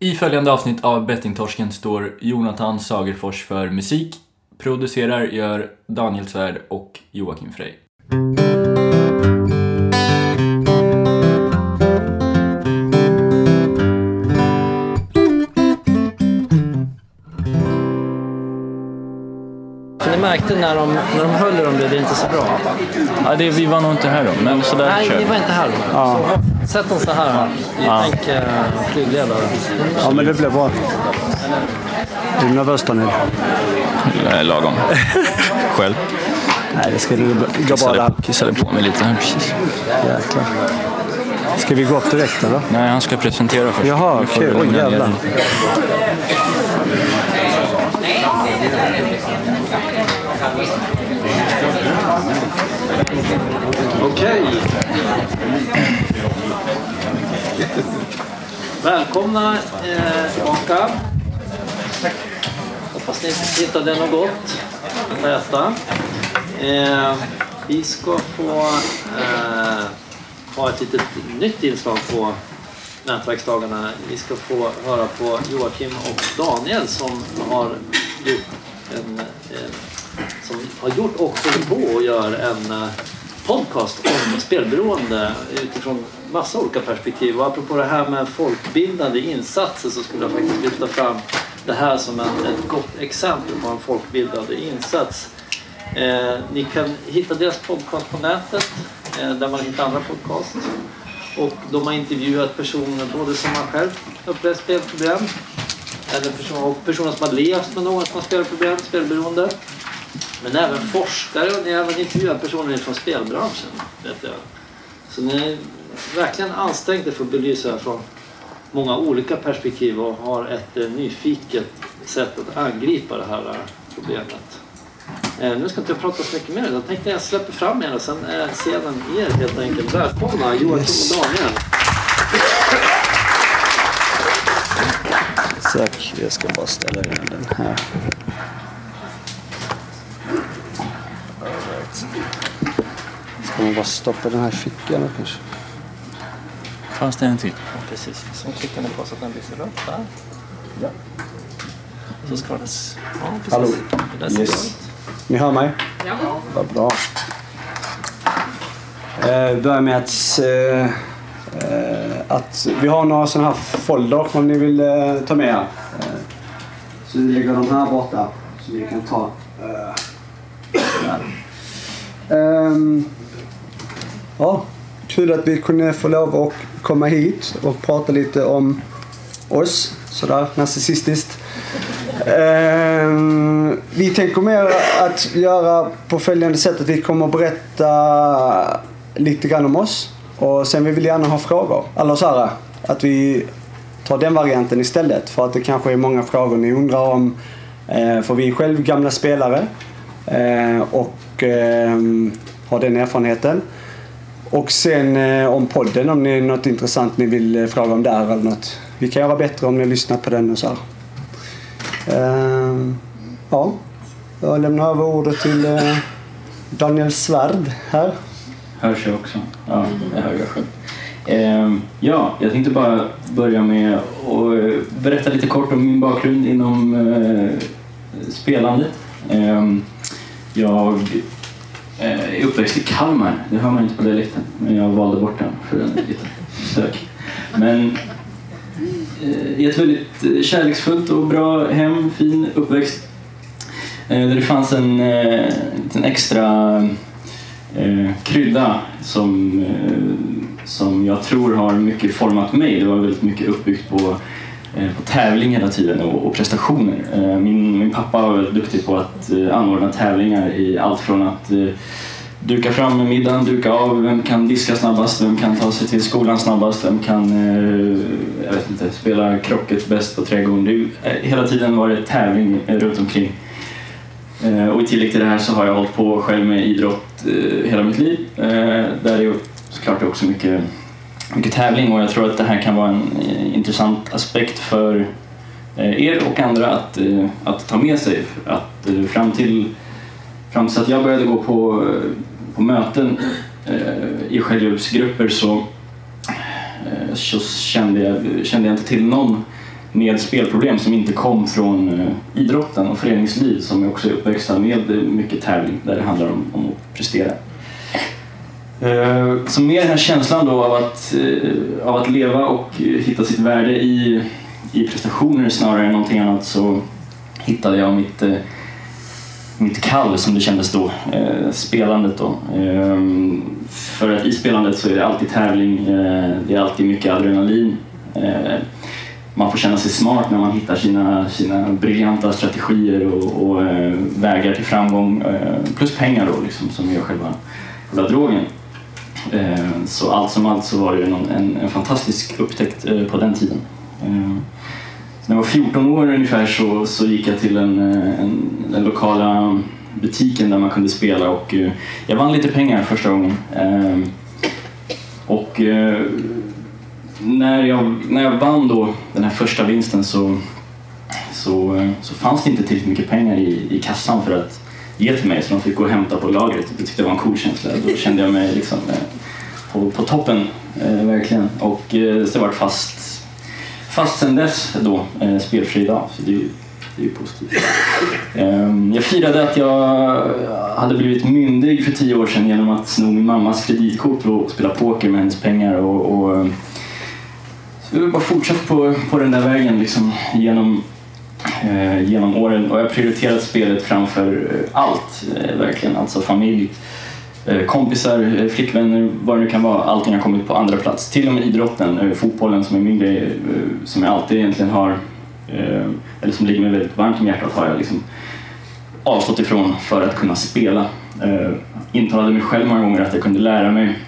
I följande avsnitt av Bettingtorsken står Jonathan Sagerfors för musik. Producerar gör Daniel Svärd och Joakim Frey. Ni märkte när de, när de höll i dem blev det inte så bra. Ja, det, vi var nog inte här då, men sådär Nej, kör ni var inte här. Ja. Sätt dem så här. här. Ja. Tänk eh, flygledare. Ja, men det blir bra. Är du nervös Daniel? Nej, lagom. Själv? Nej, det ska gå bra det Kissade, på mig lite här precis. Jäklar. Ska vi gå upp direkt eller? Nej, han ska presentera först. Jaha, okej. Oj, jävlar. Okej. Välkomna eh, tillbaka. Hoppas ni hittade något gott att äta. Eh, vi ska få eh, ha ett litet nytt inslag på nätverksdagarna. Vi ska få höra på Joakim och Daniel som har gjort en eh, som har gjort och håller på och gör en eh, podcast om spelberoende utifrån massa olika perspektiv. Och apropå det här med folkbildande insatser så skulle jag faktiskt lyfta fram det här som en, ett gott exempel på en folkbildande insats. Eh, ni kan hitta deras podcast på nätet eh, där man hittar andra podcasts Och de har intervjuat personer både som har själv upplevt spelproblem eller personer, och personer som har levt med någon som har spelproblem, spelberoende. Men även forskare och ni har även intervjuat personer från spelbranschen. Vet jag. Så ni har verkligen ansträngt er för att belysa det från många olika perspektiv och har ett eh, nyfiket sätt att angripa det här eh, problemet. Eh, nu ska inte jag prata så mycket mer. Jag tänkte jag släpper fram er och sen är scenen er helt enkelt. Välkomna Joakim och Daniel. Tack. Jag ska bara ställa in den här. All right. Ska man bara stoppa den här i fickan då kanske? Fanns det en till? Ja, precis. Så trycker ni på så att den lyser upp där. Ja. Så ska det... Ja, precis. Hallå. Det där ser Yes. Ni hör mig? Ja. Vad bra. Eh, börja med att, eh, eh, att vi har några sådana här folder om ni vill eh, ta med er. Eh, så vi lägger de här borta så vi kan ta. Eh. Ehm, ja, kul att vi kunde få lov att komma hit och prata lite om oss sådär narcissistiskt. Ehm, vi tänker mer att göra på följande sätt att vi kommer att berätta lite grann om oss och sen vi vill gärna ha frågor. Eller så här, att vi tar den varianten istället för att det kanske är många frågor ni undrar om. Eh, för vi är själv gamla spelare eh, och ehm, har den erfarenheten. Och sen eh, om podden, om det är något intressant ni vill eh, fråga om där eller något. Vi kan göra bättre om ni lyssnar på den och så här. Ehm, ja, jag lämnar över ordet till eh, Daniel Svärd här. Hörs jag också? Ja, jag hör jag själv. Ehm, ja, jag tänkte bara börja med att eh, berätta lite kort om min bakgrund inom eh, spelandet. Ehm, jag Eh, är uppväxt i Kalmar, det hör man inte på dialekten, men jag valde bort den för den är lite stök. Men i ett väldigt eh, kärleksfullt och bra hem, fin uppväxt. Där det fanns en, en liten extra krydda som, som jag tror har mycket format mig. Det var väldigt mycket uppbyggt på, Eh, på tävling hela tiden och, och prestationer. Eh, min, min pappa var väldigt duktig på att eh, anordna tävlingar i allt från att eh, duka fram middagen, duka av, vem kan diska snabbast, vem kan ta sig till skolan snabbast, vem kan eh, jag vet inte, spela krocket bäst på trädgården. Det, eh, hela tiden var det tävling eh, runt omkring. Eh, Och i tillägg till det här så har jag hållit på själv med idrott eh, hela mitt liv. Eh, Där är ju såklart också mycket, mycket tävling och jag tror att det här kan vara en eh, intressant aspekt för eh, er och andra att, eh, att ta med sig. Att eh, fram till, fram till att jag började gå på, på möten eh, i självhjälpsgrupper så, eh, så kände, jag, kände jag inte till någon med spelproblem som inte kom från eh, idrotten och föreningsliv som jag också är uppväxta med mycket tävling där det handlar om, om att prestera. Eh, så med den här känslan då av att, eh, av att leva och eh, hitta sitt värde i, i prestationer snarare än någonting annat så hittade jag mitt, mitt kall som det kändes då, spelandet då. Ehm, för att i spelandet så är det alltid tävling, det är alltid mycket adrenalin. Man får känna sig smart när man hittar sina, sina briljanta strategier och, och vägar till framgång. Plus pengar då liksom, som gör själva, själva drogen. Eh, så allt som allt så var det någon, en, en fantastisk upptäckt eh, på den tiden. Eh, så när jag var 14 år ungefär så, så gick jag till en, en, den lokala butiken där man kunde spela och jag vann lite pengar första gången. Och när jag, när jag vann då den här första vinsten så, så, så fanns det inte tillräckligt mycket pengar i, i kassan för att ge till mig så de fick gå och hämta på lagret. Det tyckte jag var en cool känsla. Då kände jag mig liksom eh, på, på toppen, eh, verkligen. Och eh, så har varit fast, fast sen dess då, eh, spelfri idag. Så det är det är ju positivt. Ehm, jag firade att jag hade blivit myndig för tio år sedan genom att sno min mammas kreditkort och spela poker med hennes pengar. Och, och, eh, så vi har bara fortsatt på, på den där vägen liksom, genom, Eh, genom åren och jag har prioriterat spelet framför eh, allt, eh, verkligen. Alltså familj, eh, kompisar, eh, flickvänner, vad det nu kan vara. Allting har kommit på andra plats. Till och med idrotten, eh, fotbollen som är min grej, eh, som jag alltid egentligen har, eh, eller som ligger mig väldigt varmt om hjärtat, har jag liksom avstått ifrån för att kunna spela. Eh, intalade mig själv många gånger att jag kunde lära mig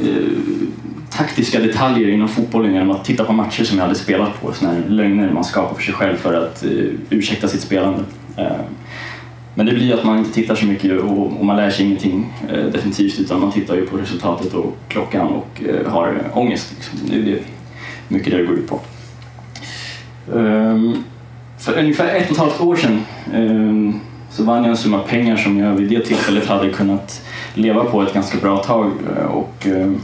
eh, taktiska detaljer inom fotbollen genom att titta på matcher som jag hade spelat på. Såna här lögner man skapar för sig själv för att uh, ursäkta sitt spelande. Uh, men det blir att man inte tittar så mycket och, och man lär sig ingenting uh, definitivt utan man tittar ju på resultatet och klockan och uh, har ångest. Liksom. Det är det, mycket det det går ut på. Um, för ungefär ett och ett halvt år sedan um, så vann jag en summa pengar som jag vid det tillfället hade kunnat leva på ett ganska bra tag. Och, ehm,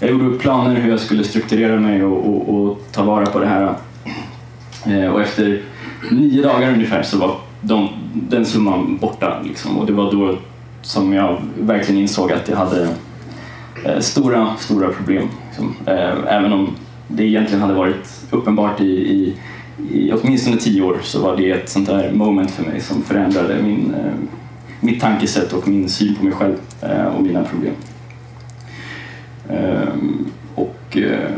jag gjorde upp planer hur jag skulle strukturera mig och, och, och ta vara på det här. Eh, Och efter nio dagar ungefär så var de, den summan borta. Liksom. Och det var då som jag verkligen insåg att jag hade eh, stora, stora problem. Liksom. Eh, Även om det egentligen hade varit uppenbart i, i, i åtminstone tio år så var det ett sånt där moment för mig som förändrade min, eh, mitt tankesätt och min syn på mig själv eh, och mina problem. Ehm, och eh,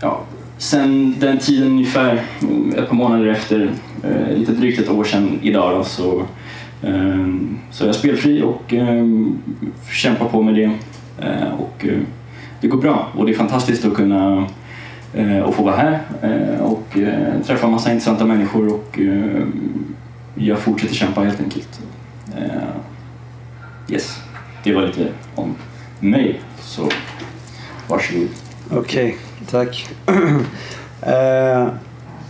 ja, sen den tiden ungefär, ett par månader efter, eh, lite drygt ett år sedan idag då, så, ehm, så är jag spelfri och ehm, kämpar på med det. Eh, och det går bra och det är fantastiskt att kunna och att få vara här och träffa massa intressanta människor och jag fortsätter kämpa helt enkelt. Yes, det var lite om mig. Så varsågod. Okej, tack. Eh,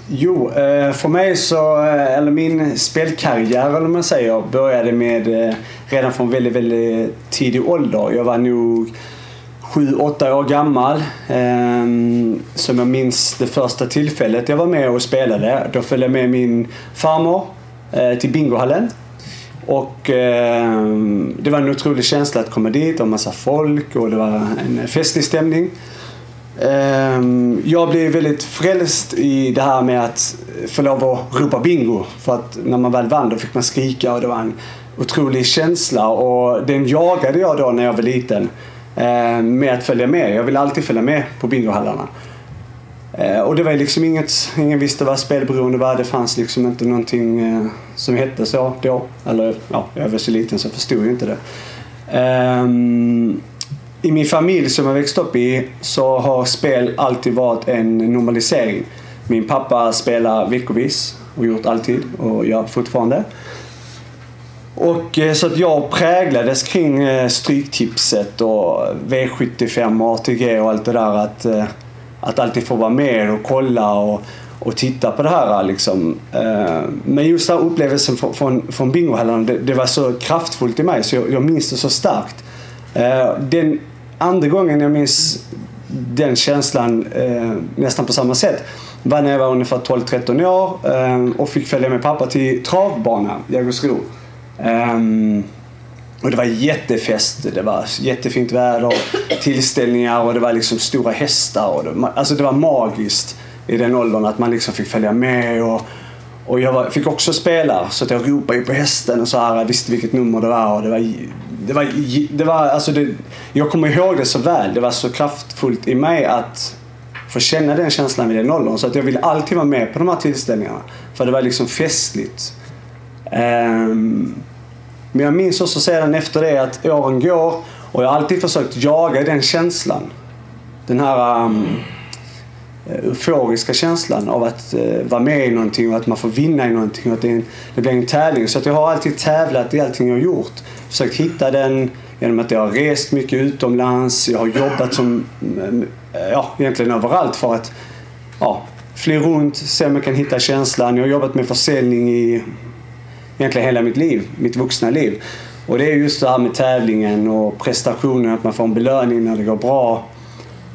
jo, eh, för mig så, eh, eller min spelkarriär eller vad man säger, började med eh, redan från väldigt, väldigt tidig ålder. Jag var nog sju, åtta år gammal. Eh, som jag minns det första tillfället jag var med och spelade. Då följde jag med min farmor eh, till bingohallen. Och eh, det var en otrolig känsla att komma dit och massa folk och det var en festlig stämning. Eh, Jag blev väldigt frälst i det här med att få lov att ropa bingo. För att när man väl vann då fick man skrika och det var en otrolig känsla och den jagade jag då när jag var liten. eh, Med att följa med. Jag ville alltid följa med på bingohallarna. Eh, och det var liksom inget, ingen visste vad spelberoende var. Det fanns liksom inte någonting eh, som hette så då. Eller ja, jag var så liten så jag förstod ju inte det. Ehm, I min familj som jag växte upp i så har spel alltid varit en normalisering. Min pappa spelar veckovis och gjort alltid och gör fortfarande. Och eh, så att jag präglades kring Stryktipset och V75 och ATG och allt det där. Att, att alltid få vara med och kolla och, och titta på det här. Liksom. Eh, men just den här upplevelsen från, från, från bingohallen, det, det var så kraftfullt i mig så jag, jag minns det så starkt. Eh, den andra gången jag minns den känslan eh, nästan på samma sätt. Var när jag var ungefär 12-13 år och fick följa med pappa till travbanan i Jägersro. Ehm, och det var jättefest. Det var jättefint väder, tillställningar och det var liksom stora hästar. Och det, alltså det var magiskt i den åldern att man liksom fick följa med. Och, och jag var, fick också spela så att jag ropade på hästen och så här. Jag visste vilket nummer det var. Och det var, det var, det var alltså det, jag kommer ihåg det så väl. Det var så kraftfullt i mig att få känna den känslan vid den åldern. Så att jag ville alltid vara med på de här tillställningarna. För det var liksom festligt. Um, men jag minns också sedan efter det att åren går och jag har alltid försökt jaga den känslan. Den här um, euforiska känslan av att uh, vara med i någonting och att man får vinna i någonting och att det, en, det blir en tävling. Så att jag har alltid tävlat i allting jag har gjort. Försökt hitta den genom att jag har rest mycket utomlands. Jag har jobbat som, mm, mm, ja, egentligen överallt för att ja, fly runt, se om jag kan hitta känslan. Jag har jobbat med försäljning i egentligen hela mitt liv, mitt vuxna liv. Och det är just det här med tävlingen och prestationen, att man får en belöning när det går bra.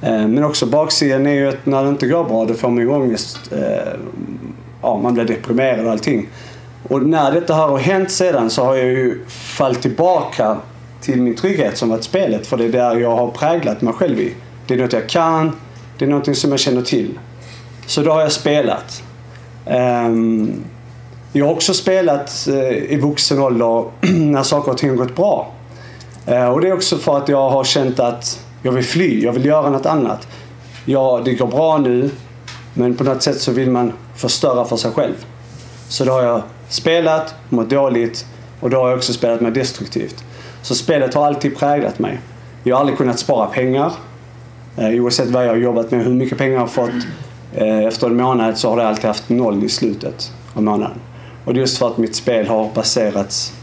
Eh, men också baksidan är ju att när det inte går bra då får man ju ångest. Eh, ja, man blir deprimerad och allting. Och när detta här har hänt sedan så har jag ju fallit tillbaka till min trygghet som varit spelet. För det är där jag har präglat mig själv i. Det är något jag kan, det är någonting som jag känner till. Så då har jag spelat. Um, jag har också spelat eh, i vuxen ålder när saker och ting har gått bra. Eh, och det är också för att jag har känt att jag vill fly, jag vill göra något annat. Ja, det går bra nu, men på något sätt så vill man förstöra för sig själv. Så då har jag spelat, mått dåligt och då har jag också spelat mig destruktivt. Så spelet har alltid präglat mig. Jag har aldrig kunnat spara pengar. Eh, oavsett vad jag har jobbat med, hur mycket pengar jag har fått. Efter en månad så har det alltid haft noll i slutet av månaden. Och det är just för att mitt spel har baserats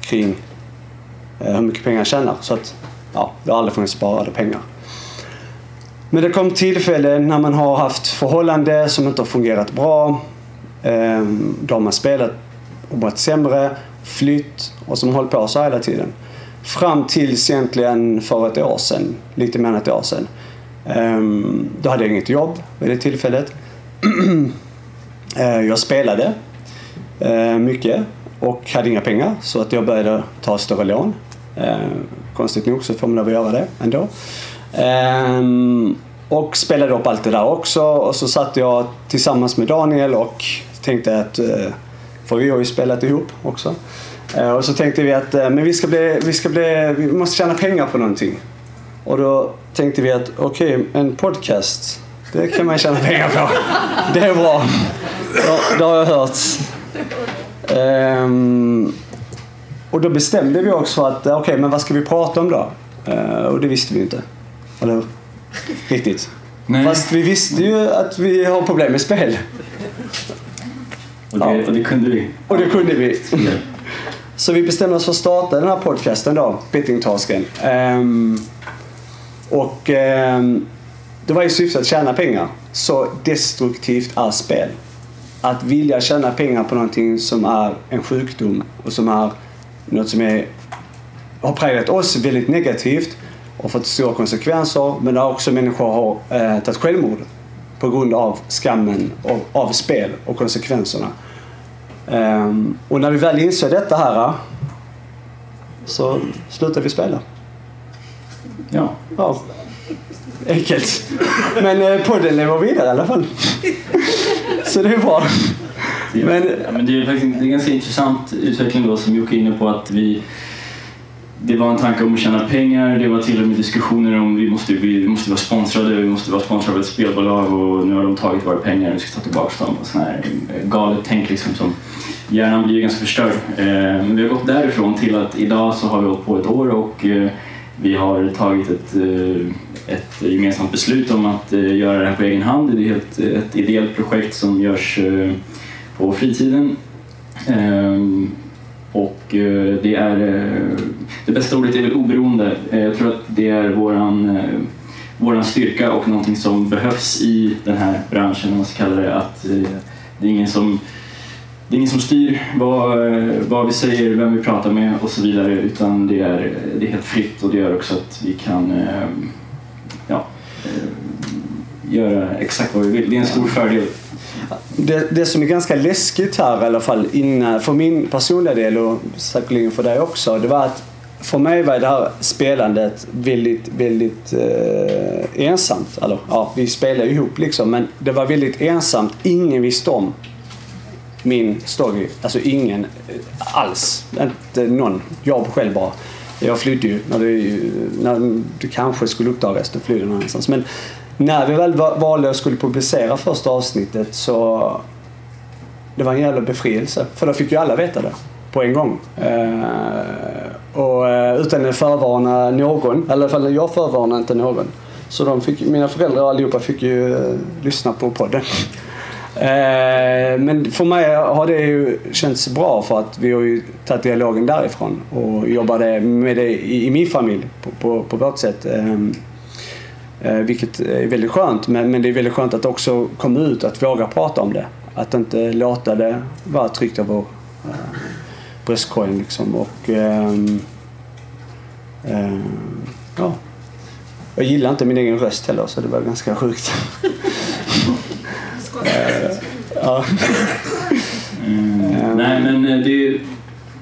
kring eh, hur mycket pengar jag tjänar. Så att, ja, det har aldrig funnits sparade pengar. Men det kom tillfällen när man har haft förhållande som inte har fungerat bra. Eh, då har man spelat och mått sämre, flytt och som hållit på så hela tiden. Fram tills egentligen för ett år sedan, lite mer än ett år sedan. Ehm, då hade jag inget jobb vid det tillfället. Eh, jag spelade Eh, mycket och hade inga pengar så att jag började ta större lån. Eh, konstigt nog så får man lov att göra det ändå. Eh, och spelade upp allt det där också och så satt jag tillsammans med Daniel och tänkte att eh, för vi har ju spelat ihop också. Eh, och så tänkte vi att eh, men vi, ska bli, vi, ska bli, vi måste tjäna pengar på någonting. Och då tänkte vi att okej, okay, en podcast, det kan man tjäna pengar på. Det är bra. Det har jag hört. Um, och då bestämde vi också att, okej, okay, men vad ska vi prata om då? Uh, och det visste vi inte. Eller hur? Riktigt. Nej. Fast vi visste ju att vi har problem med spel. Och det, ja. och det kunde vi. Och det kunde vi. Så vi bestämde oss för att starta den här podcasten då, Bettingtasken. Um, och um, det var i syfte att tjäna pengar. Så destruktivt är spel att vilja tjäna pengar på någonting som är en sjukdom och som är något som är, har präglat oss väldigt negativt och fått stora konsekvenser. Men där också människor har eh, tagit självmord på grund av skammen av, av spel och konsekvenserna. Um, och när vi väl insåg detta här så slutade vi spela. Ja. ja. Enkelt. Men eh, podden lever vidare i alla fall. Så det är bra. Men, ja, men det är faktiskt det är en ganska intressant utveckling då som Jocke är inne på att vi det var en tanke om att tjäna pengar, det var till och med diskussioner om vi måste, vi måste vara sponsrade, vi måste vara sponsrade av ett spelbolag och nu har de tagit våra pengar och vi ska ta tillbaka dem. Och sån här eh, galet tänk liksom som hjärnan blir ganska förstörd. Eh, men vi har gått därifrån till att idag så har vi hållit på ett år och eh, vi har tagit ett eh, ett gemensamt beslut om att eh, göra det här på egen hand. Det är ett, eh, ett ideellt projekt som görs på fritiden. Ehm, och det är, det bästa ordet är väl oberoende. Jag tror att det är våran, våran styrka och någonting som behövs i den här branschen, om man ska kalla det. Att det är ingen som det är ingen som styr vad, eh, vad vi säger, vem vi pratar med och så vidare utan det är, eh, det är helt fritt och det gör också att vi kan eh, ja, göra exakt vad vi vill. Det är en stor fördel. Det, det som är ganska läskigt här i alla fall innan, för min personliga del och säkerligen för dig också. Det var att för mig var det här spelandet väldigt, väldigt eh, ensamt. Eller, ja, vi spelade ihop liksom men det var väldigt ensamt. Ingen visste om min story. Alltså ingen alls. Inte någon. Jag själv bara. Jag flydde ju när det, när du kanske skulle uppdagas. Då flydde jag någonstans. Men när vi väl valde att skulle publicera första avsnittet så det var en jävla befrielse. För då fick ju alla veta det på en gång. Eh, och eh, utan att förvarna någon. Eller i alla fall jag förvarnade inte någon. Så de fick, mina föräldrar allihopa fick ju eh, lyssna på podden. Eh, men för mig har det ju känts bra för att vi har ju tagit dialogen därifrån och jobbade med det i, min familj på, på, på vårt sätt. Eh, eh, vilket är väldigt skönt. Men, men det är väldigt skönt att också komma ut, att våga prata om det. Att inte låta det vara tryckt över bröstkorgen liksom. Och, ja. Jag gillar inte min egen röst heller så det var ganska sjukt. Ja. Mm. Nej, men eh, det,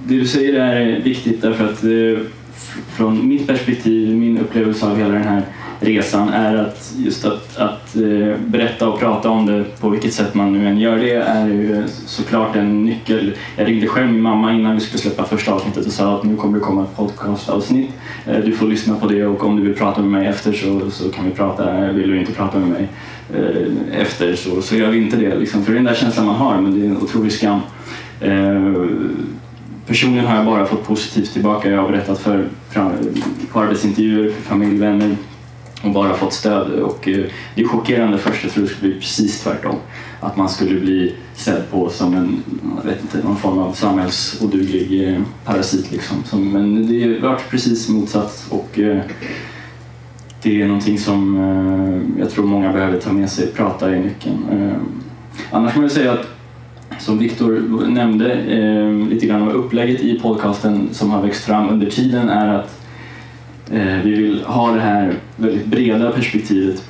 det du säger är viktigt därför att eh, från mitt perspektiv, min upplevelse av hela den här resan är att just att, att eh, berätta och prata om det på vilket sätt man nu än gör det är ju såklart en nyckel. Jag ringde själv min mamma innan vi skulle släppa första avsnittet och sa att nu kommer det komma ett podcastavsnitt. Du får lyssna på det och om du vill prata med mig efter så, så kan vi prata. Vill du inte prata med mig Eh, efter så, så gör vi inte det. Liksom. För det är den där känslan man har, men det är en otrolig skam. Eh, Personligen har jag bara fått positivt tillbaka. Jag har berättat för, på arbetsintervjuer, för familj, vänner och bara fått stöd. Och eh, det är chockerande först. Jag tror det skulle bli precis tvärtom. Att man skulle bli sedd på som en, jag vet inte, någon form av samhällsoduglig eh, parasit. Liksom. Som, men det har varit precis motsatt. Och, eh, det är någonting som eh, jag tror många behöver ta med sig. Prata är nyckeln. Eh, annars kan jag säga att som Viktor nämnde eh, lite grann av upplägget i podcasten som har växt fram under tiden är att vi vill ha det här väldigt breda perspektivet.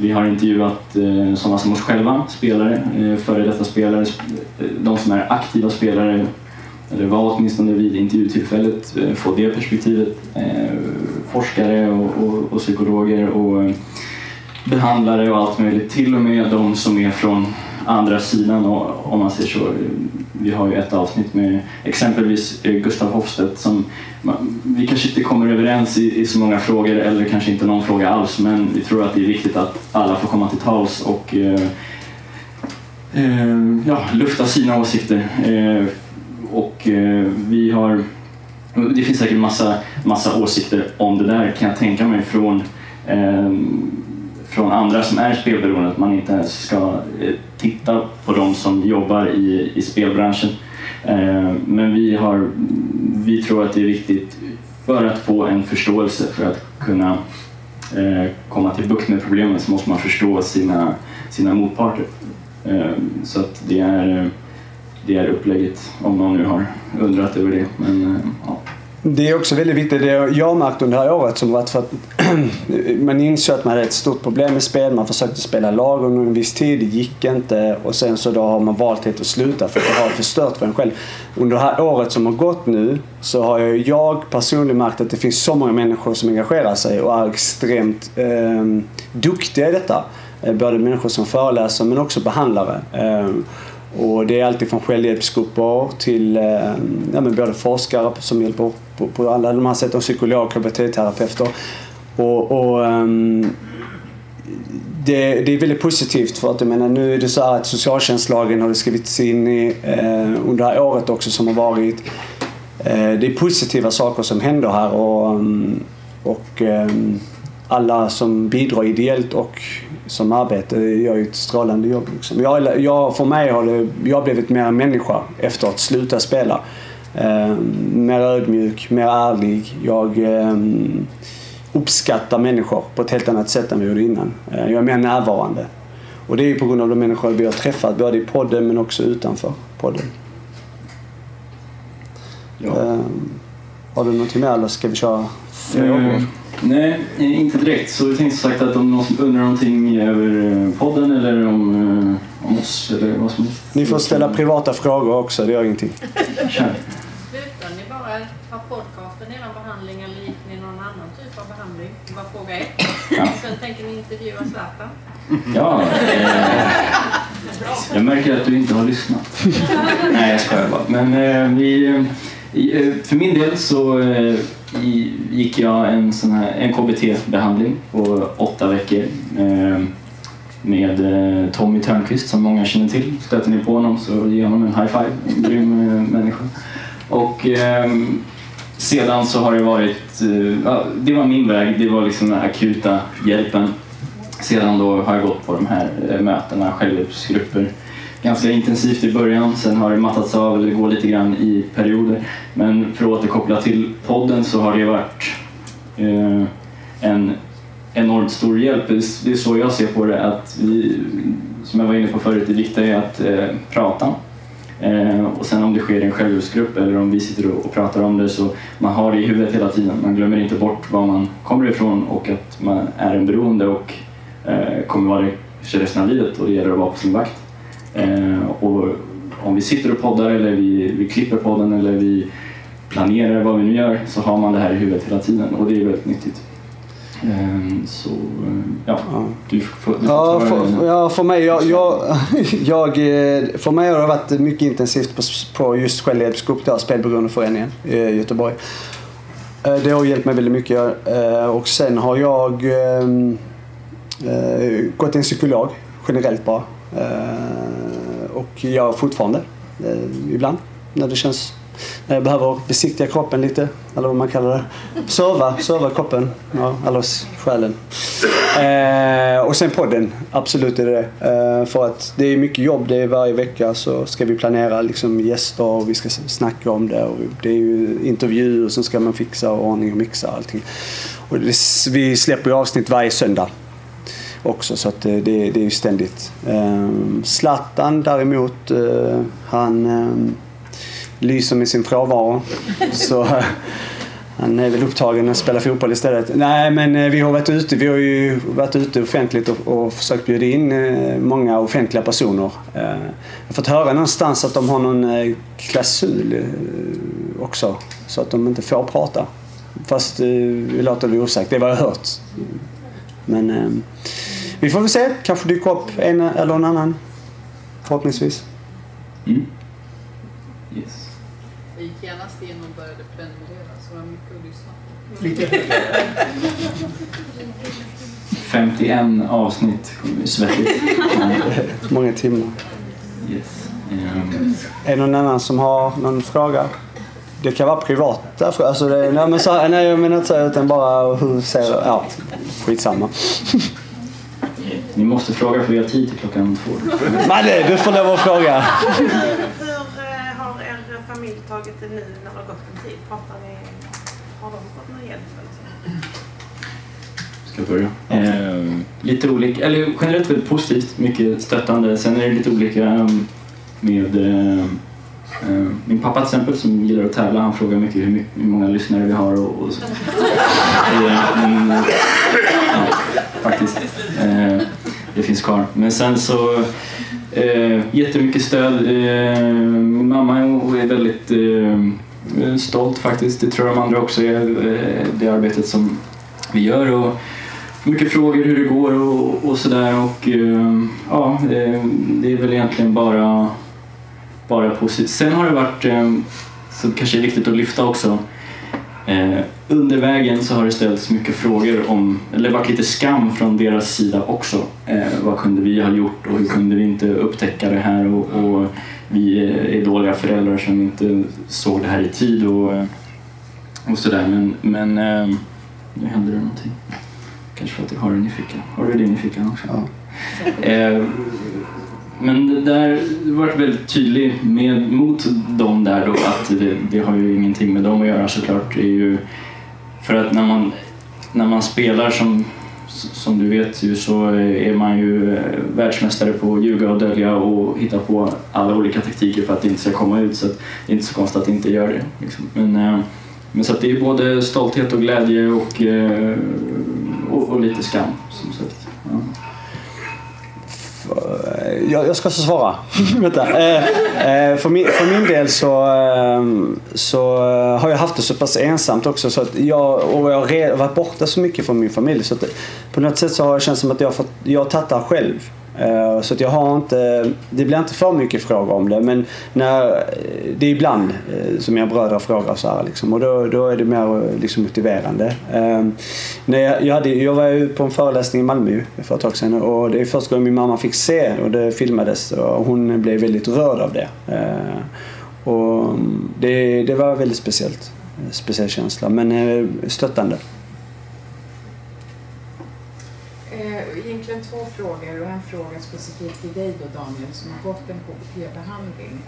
Vi har intervjuat sådana som alltså oss själva, spelare, före detta spelare, de som är aktiva spelare eller var åtminstone vid intervjutillfället, eh, få det perspektivet. Eh, forskare och, och, och psykologer och eh, behandlare och allt möjligt. Till och med de som är från andra sidan och, om man säger så. Vi har ju ett avsnitt med exempelvis eh, Gustav Hofstedt som man- vi kanske inte kommer överens i, i så många frågor eller kanske inte någon fråga alls men vi tror att det är viktigt att alla får komma till tals och eh, eh, ja, lufta sina åsikter. Eh, och eh, vi har det finns säkert massa, massa åsikter om det där kan jag tänka mig från eh, från andra som är spelberoende att man inte ens ska eh, titta på de som jobbar i, i spelbranschen. Men vi, har, vi tror att det är viktigt för att få en förståelse för att kunna komma till bukt med problemen så måste man förstå sina, sina motparter. Så att det är, det är upplägget om någon nu har undrat över det. Men, eh, ja. Det är också väldigt viktigt, det jag har märkt under det här året som varit för att man insåg att man hade ett stort problem med spel. Man försökte spela lag under en viss tid, det gick inte och sen så då har man valt helt att sluta för att det har förstört för en själv. Under det här året som har gått nu så har jag, jag personligen märkt att det finns så många människor som engagerar sig och är extremt eh, duktiga i detta. Eh, både människor som föreläser men också behandlare. Eh, och det är alltid från självhjälpsgrupper till eh, ja, men både forskare som hjälper på, på alla de här sätten, psykologer, KBT-terapeuter. Och, och um, det, det är väldigt positivt för att jag menar, nu är det så här att socialtjänstlagen har det skrivits in i, eh, under det här året också som har varit. Eh, det är positiva saker som händer här och, ehm, och um, alla som bidrar ideellt och som arbete gör ju ett strålande jobb. Liksom. Jag, jag, för mig har det, jag har blivit mer människa efter att sluta spela. Eh, mer ödmjuk, mer ärlig. Jag eh, uppskattar människor på ett helt annat sätt än vi gjorde innan. Eh, jag är mer närvarande. Och det är ju på grund av de människor vi har träffat, både i podden men också utanför podden. Ja. Eh, har du någonting mer eller ska vi köra frågor? Eh, Nej, eh, inte direkt. Så jag tänkte sagt att om någon undrar någonting över eh, podden eller om, eh, om oss eller vad som helst. Ni får ställa privata frågor också, det gör ingenting. Kör. Slutar ni bara ha podcasten i er behandling eller gick ni någon annan typ av behandling? Det var fråga ett. Ja. Sen tänker ni intervjua Zlatan. Ja, eh, jag märker att du inte har lyssnat. Nej, jag skojar bara. Men eh, vi, eh, för min del så eh, gick jag en, sån här, en KBT-behandling på åtta veckor eh, med eh, Tommy Törnqvist som många känner till. Stöter ni på honom så ge honom en high five. En grym eh, människa. Och ehm, sedan så har det varit, eh, ja, det var min väg, det var liksom den akuta hjälpen. Sedan då har jag gått på de här eh, mötena, självhjälpsgrupper, ganska intensivt i början. Sen har det mattats av eller går lite grann i perioder. Men för att återkoppla till podden så har det varit eh, en enormt stor hjälp. Det är- så jag ser på det att vi, som jag var inne på förut, det viktiga är att eh, prata. Eh, och sen om det sker i en självhjälpsgrupp eller om vi sitter och, och pratar om det så man har det i huvudet hela tiden. Man glömmer inte bort var man kommer ifrån och att man är en beroende och eh, kommer vara det resten av livet och det gäller att vara på sin vakt. Eh, och om vi sitter och poddar eller vi, vi klipper podden eller vi planerar vad vi nu gör så har man det här i huvudet hela tiden och det är väldigt nyttigt. Eh, så eh, ja, du får, du får Ja, för, ja, för mig, jag, jag, jag, eh, för mig har det varit mycket intensivt på, på just självhjälpsgrupp där, Spelberoendeföreningen i Göteborg. Eh, Det har hjälpt mig väldigt mycket. Och sen har jag ehm, eh, gått till en psykolog generellt bara. Och jag fortfarande eh, ibland när det känns när jag behöver besiktiga kroppen lite, eller vad man kallar det. Söva, söva kroppen, ja, eller själen. Eh, och sen podden, absolut är det det. Eh, för att det är mycket jobb, det är varje vecka så ska vi planera liksom gäster och vi ska snacka om det. Och det är ju intervjuer och ska man fixa och ordning och mixa allting. Och det, vi släpper ju avsnitt varje söndag också så att det, det, det är ju ständigt. Eh, Zlatan däremot, eh, han eh, lyser med sin frånvaro. Så han är väl upptagen att spela fotboll istället. Nej, men eh, vi har varit ute. Vi har ju varit ute offentligt och, och försökt bjuda in eh, många offentliga personer. Eh, Jag har fått höra någonstans att de har någon klausul också. Så att de inte får prata. Fast vi låter det osagt. Det är vad jag har hört. Men vi får väl se. Kanske dyker upp en eller en annan. Förhoppningsvis. Mm. Yes. Jag gick genast in och började prenumerera så det var mycket att lyssna på. 51 avsnitt, svettigt. Många timmar. Yes. Ehm, Är det någon annan som har någon fråga? Det kan vara privata frågor. Alltså det, nej, men så, nej, jag menar inte så utan bara hur ser Ja, skitsamma. ni måste fråga för vi har tid till klockan två. Madde, du får lov att fråga. Hur eh, har er familj tagit det nu när det har gått en tid? Pratar ni, har de fått någon hjälp? Eller så? Ska jag börja? Ehm, lite olika, eller generellt väldigt positivt, mycket stöttande. Sen är det lite olika ehm, med ehm, ehm, min pappa till exempel som gillar att tävla, han frågar mycket hur, mycket, hur många lyssnare vi har och, och så. Eh, men, ja, faktiskt. Det finns kvar. Men sen så eh, jättemycket stöd. Eh, min mamma är väldigt eh, stolt faktiskt. Det tror jag de andra också är. Eh, det arbetet som vi gör och mycket frågor hur det går och, och sådär. Och eh, ja, eh, det är väl egentligen bara, bara positivt. Sen har det varit, eh, så kanske är viktigt att lyfta också, Eh, under vägen så har det ställts mycket frågor om, eller varit lite skam från deras sida också. Eh, vad kunde vi ha gjort och hur kunde vi inte upptäcka det här och, och vi är dåliga föräldrar som inte såg det här i tid och, eh, och sådär. Men, men eh, nu händer det någonting. Kanske för att jag har den i fickan. Har du din i fickan också? Ja. Eh, men det där varit väldigt tydlig med, mot dem där då att det, det har ju ingenting med dem att göra såklart. Det är ju för att när man, när man spelar som, som du vet ju så är man ju eh, världsmästare på att ljuga och dölja och hitta på alla olika taktiker för att det inte ska komma ut så att det är inte så konstigt att det inte gör det. Liksom. Men, eh, men så att det är både stolthet och glädje och, eh, och, och lite skam som sagt. Ja. Eh, jag, jag ska svara. Vänta. Eh, eh, för, min, för min del så, ehm, eh, så har jag haft det så pass ensamt också. Så att jag, och jag har varit borta så mycket från min familj. Så att, på något sätt så har det känts som att jag har, fått, jag tattar själv. Eh, så att jag har inte, det blir inte för mycket frågor om det men när, eh, det är ibland eh, som jag bröder frågar så här liksom, och då, då är det mer liksom motiverande. Ehm, när jag, jag, hade, jag var ju på en föreläsning i Malmö för ett tag sedan och det är första gången min mamma fick se och det filmades och hon blev väldigt rörd av det. Och mm, det, det var väldigt speciellt. Speciell känsla men stöttande. Två frågor och en fråga specifikt till dig då Daniel som har gått en KBT-behandling.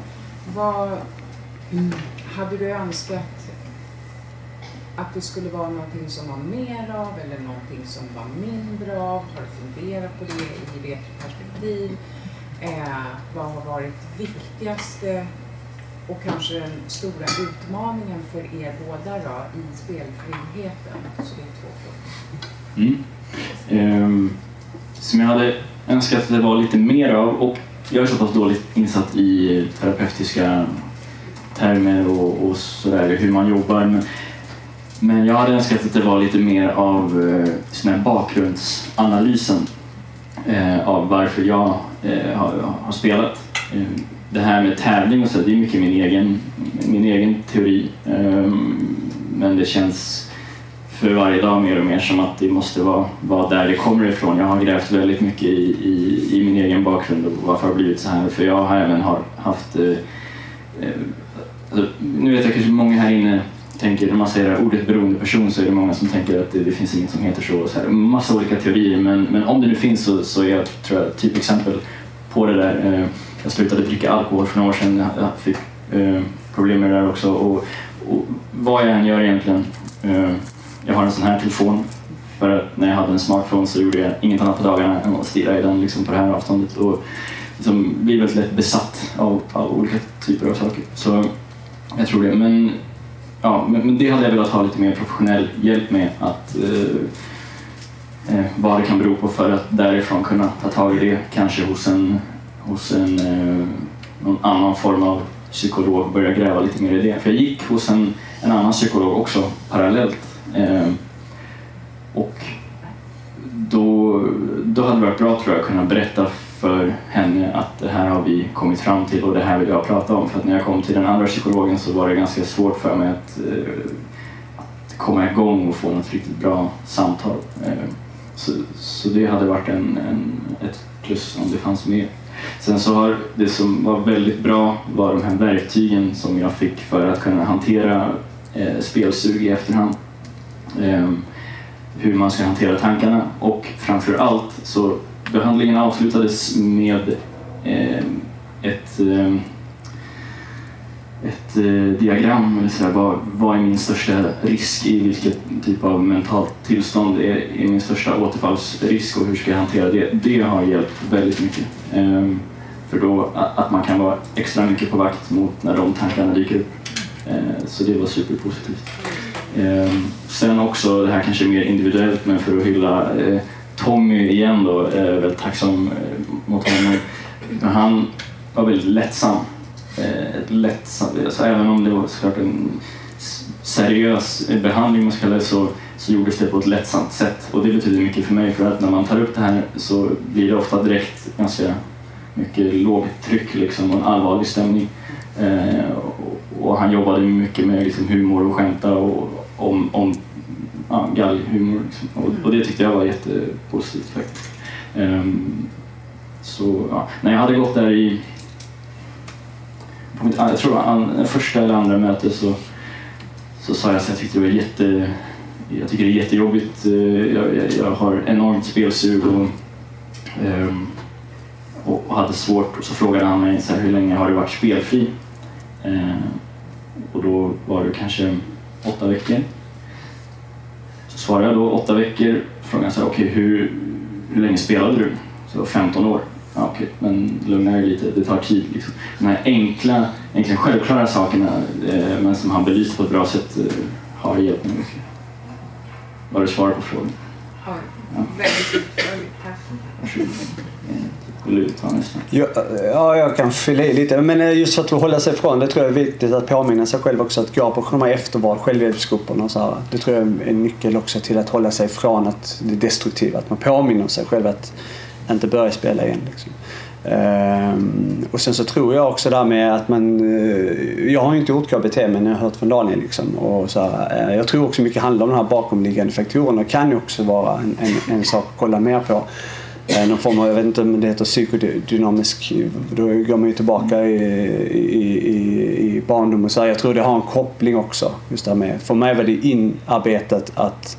Vad mm, hade du önskat att det skulle vara någonting som var mer av eller någonting som var mindre av? Har du funderat på det i retroperspektiv? Eh, vad har varit viktigaste och kanske den stora utmaningen för er båda då i spelfriheten? Så det är två frågor. Mm. Ehm, som jag hade önskat att det var lite mer av och jag är så pass dåligt insatt i terapeutiska termer och, och sådär, hur man jobbar. Men, men jag hade önskat att det var lite mer av eh, sån här bakgrundsanalysen eh, av varför jag eh, har, har spelat. Eh, det här med tävling och så, det är mycket min egen, min egen teori. Eh, men det känns för varje dag mer och mer som att det måste vara, vara där det kommer ifrån. Jag har grävt väldigt mycket i, i, i min egen bakgrund och varför det har blivit så här. För jag har även har haft... Eh, eh, alltså, nu vet jag kanske många här inne tänker, när man säger ordet beroende person så är det många som tänker att det, det finns inget som heter så. Och så här, massa olika teorier men, men om det nu finns så, så är jag tror jag, typexempel på det där. Eh, jag slutade dricka alkohol för några år sedan. Jag, jag fick eh, problem med det där också. Och, och vad jag än gör egentligen eh, jag har en sån här telefon för att när jag hade en smartphone så gjorde jag inget annat på dagarna än att stirra i den liksom på det här avståndet och liksom blir väldigt lätt besatt av, av olika typer av saker. Så jag tror det. Men, ja, men, men det hade jag velat ha lite mer professionell hjälp med att eh, eh, vad det kan bero på för att därifrån kunna ta tag i det kanske hos en, hos en eh, någon annan form av psykolog börja gräva lite mer i det. För jag gick hos en, en annan psykolog också parallellt Ehm, och då, då hade det varit bra tror jag att kunna berätta för henne att det här har vi kommit fram till och det här vill jag prata om. För att när jag kom till den andra psykologen så var det ganska svårt för mig att, eh, att komma igång och få något riktigt bra samtal. Eh, så, så det hade varit en, en, ett plus om det fanns med. Sen så har det som var väldigt bra var de här verktygen som jag fick för att kunna hantera eh, spelsug i efterhand Ehm, hur man ska hantera tankarna och framför allt så behandlingen avslutades med eh, ett, eh, ett eh, diagram, eller så här, vad, vad är min största risk i vilket typ av mentalt tillstånd är, är min största återfallsrisk och hur ska jag hantera det? Det har hjälpt väldigt mycket. Ehm, för då att man kan vara extra mycket på vakt mot när de tankarna dyker upp. Ehm, så det var superpositivt. Ehm, sen också, det här kanske är mer individuellt, men för att hylla eh, Tommy igen då, är jag väldigt tacksam eh, mot honom. Men han var väldigt lättsam. Eh, lättsam alltså, även om det var såklart en seriös behandling man ska kalla det, så, så gjordes det på ett lättsamt sätt. Och det betyder mycket för mig för att när man tar upp det här så blir det ofta direkt ganska mycket lågtryck liksom, och en allvarlig stämning. Eh, och, och han jobbade mycket med liksom, humor och skämta och om, om ja, galghumor. Liksom. Och, och det tyckte jag var jättepositivt faktiskt. Um, så ja, när jag hade gått där i på mitt, jag tror an, första eller andra mötet så, så sa jag att jag tyckte det var jätte jag tycker det är jättejobbigt. Eh, jag, jag, jag har enormt spelsug och, um, och hade svårt. Och så frågade han mig så här, hur länge har du varit spelfri? Uh, och då var det kanske åtta veckor. Så svarade jag då åtta veckor. Frågade så här, okej hur, hur länge spelade du? Så 15 år. Ja, okej, men lugna dig lite, det tar tid. Liksom. De här enkla, egentligen självklara sakerna, eh, men som han belyst på ett bra sätt, eh, har hjälpt mig mycket. Var det svar på frågan? Ja, väldigt utförligt. Tack. Varsågod. nästan. Ja, ja, jag kan fylla i lite. Men eh, just för att hålla sig ifrån det tror jag är viktigt att påminna sig själv också att gå på de här efterval, självhjälpsgrupperna och så här. Det tror jag är en nyckel också till att hålla sig ifrån att det destruktiva. Att man påminner sig själv att inte börja spela igen. Liksom. Um, och sen så tror jag också där med att man... Uh, jag har ju inte gjort KBT men jag har hört från Daniel liksom. Och så här, uh, jag tror också mycket handlar om de här bakomliggande faktorerna. Det kan ju också vara en, en, en sak att kolla mer på. Eh, någon form av, jag vet inte om det heter psykodynamisk, då går man ju tillbaka i, i, i, i barndom och så här. Jag tror det har en koppling också. Just det här med, för mig var det inarbetat att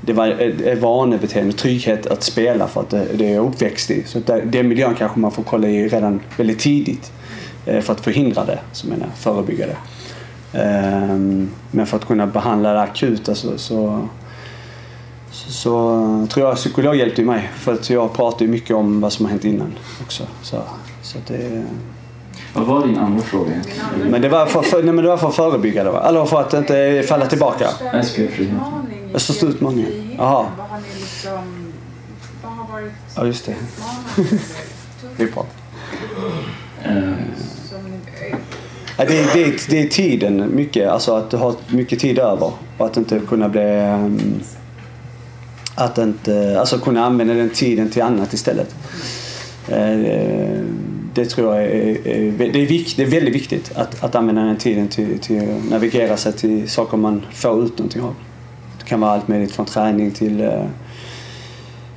det var ett vanebeteende, trygghet att spela för att det, det är jag uppväxt i. Så det, den miljön kanske man får kolla i redan väldigt tidigt eh, för att förhindra det, som jag menar, förebygga det. Ehm, men för att kunna behandla det akuta alltså, så, så, så, så tror jag psykolog hjälpte mig. För att jag pratar ju mycket om vad som har hänt innan också. Så, så att det, Vad var din andra fråga men det var för, för, nej, men det var för att förebygga det va? Eller för att inte falla tillbaka. I Största utmaningen? Jaha. Ja, just det. Vi tufft pratar. Eh, eh, Ja, det, är- det, är- det är tiden mycket. Alltså att du har mycket tid över. Och att inte kunna bli... ehm, att inte... Alltså kunna använda den tiden till annat istället. Eh, det tror jag är, är, det är, vikt, det är väldigt viktigt att, att använda den tiden till, till att navigera sig till saker man får ut någonting av. Det kan vara allt möjligt från träning till eh,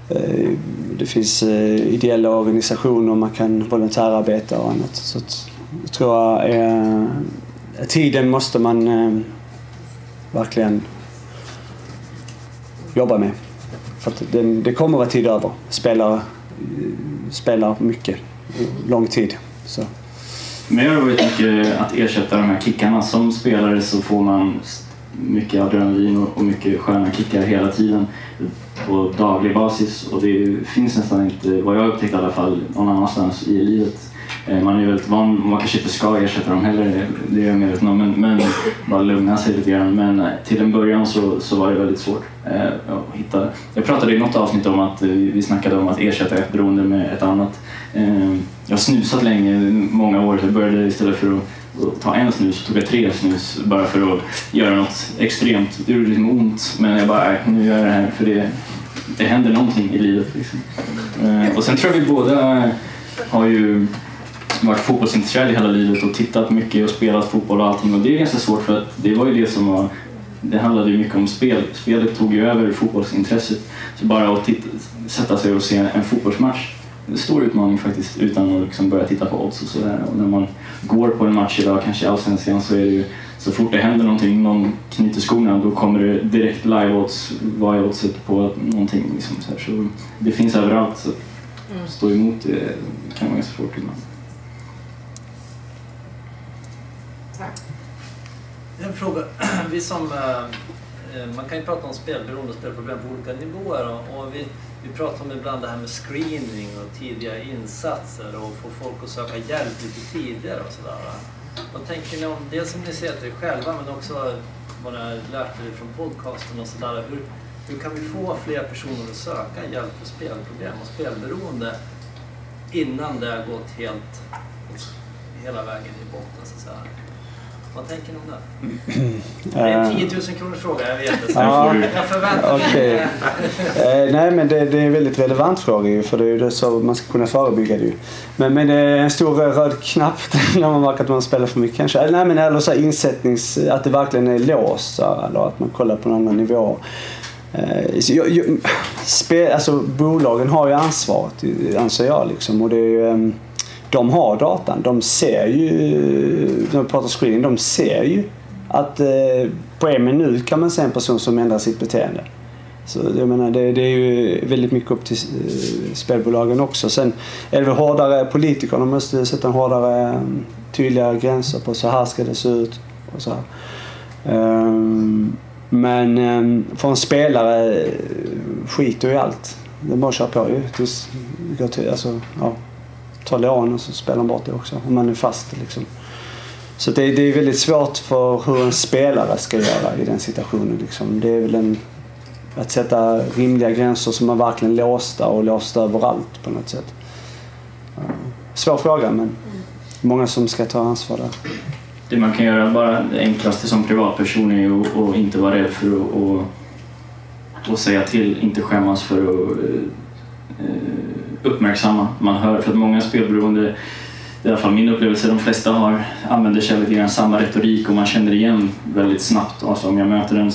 eh, det finns ideella organisationer, man kan volontärarbeta och annat. Så att, jag tror jag är, tiden måste man verkligen jobba med. För att det, det kommer vara tid över. Spelar, spelar mycket, lång tid. Så. Men jag har varit mycket att ersätta de här kickarna. Som spelare så får man mycket adrenalin och- mycket sköna kickar hela tiden på daglig basis och det finns nästan inte, vad jag upptäckt i alla fall, någon annanstans i livet. Eh, man är väldigt van, man kanske inte ska ersätta dem heller, det- är jag medveten om, men, men bara lugna sig lite grann. Men eh, till en början så, så var det väldigt svårt eh, att hitta. Jag pratade i något avsnitt om att eh, vi snackade om att ersätta ett beroende med ett annat. Eh, Jag har snusat länge, många år. Jag började istället för att, att ta en snus så tog jag tre snus bara för att göra något extremt. Det gjorde liksom ont men jag bara, nej, nu gör jag det här för det, det händer någonting i livet. Liksom. Eh, Och sen tror jag vi båda har ju varit fotbollsintresserade hela livet och tittat mycket och spelat fotboll och allting och det är ganska svårt för att det var ju det som var det handlade ju mycket om spel. Spelet tog ju över fotbollsintresset. Så bara att titta, sätta sig och se en fotbollsmatch det är en stor utmaning faktiskt utan att liksom börja titta på odds och sådär. Och när man går på en match idag, kanske i Allsvenskan, så är det ju så fort det händer någonting, någon knyter skorna, då kommer det direkt live-odds. Vad är oddset på någonting? Liksom, så, här. så det finns överallt. Så att stå emot det kan vara ganska svårt ibland. En fråga. Vi som, eh, eh, man kan ju prata om spelberoende och spelproblem på olika nivåer. Och, vi, vi pratar om ibland det här med screening och tidiga insatser och få folk att söka hjälp lite tidigare och sådär. Vad tänker ni om, det som ni ser till er själva men också vad ni har lärt er från podcasten och sådär. Hur, hur kan vi få fler personer att söka hjälp för spelproblem och spelberoende innan det har gått helt, hela vägen i botten så att säga. Vad tänker ni om det? Det är en 10 000 kronors fråga, jag vet. Så Ja. Jag förväntar mig... Okej. Eh, nej men det, det är en väldigt relevant fråga ju för det är ju det så man ska kunna förebygga det ju. Men, men det är en stor röd knapp när man märker att man spelar för mycket kanske. Eller, nej men eller så här insättnings... Att det verkligen är låst eller att man kollar på en annan nivå. Eh, jag, jag, spel, alltså, bolagen har ju ansvaret anser jag liksom. Och det är, ju, ehm, de har datan. De ser ju, när vi pratar screening, de ser ju att eh, på en minut kan man se en person som ändrar sitt beteende. Så jag menar, det, det är ju väldigt mycket upp till eh, spelbolagen också. Sen är det väl hårdare, politikerna måste sätta en hårdare, eh, tydligare gränser på så här ska det se ut. Och så här. Ehm, men um, för en spelare eh, skiter ju i allt. Det är bara att köra på ju. Tills, går till, alltså, ja, ta lån och så spelar han bort det också. Om man är fast liksom. Så det, det är väldigt svårt för hur en spelare ska göra i den situationen. Liksom. Det är väl en, att sätta rimliga gränser som är verkligen låsta och låsta överallt på något sätt. Eh, svår fråga men många som ska ta ansvar där. Det man kan göra, bara det enklaste som privatperson är ju att inte vara rädd för att och, och säga till, inte skämmas för att eh, eh uppmärksamma. Man hör, för att många spelberoende, i alla fall min upplevelse, de flesta har, använder sig av lite grann samma retorik och man känner igen väldigt snabbt. Alltså om jag möter en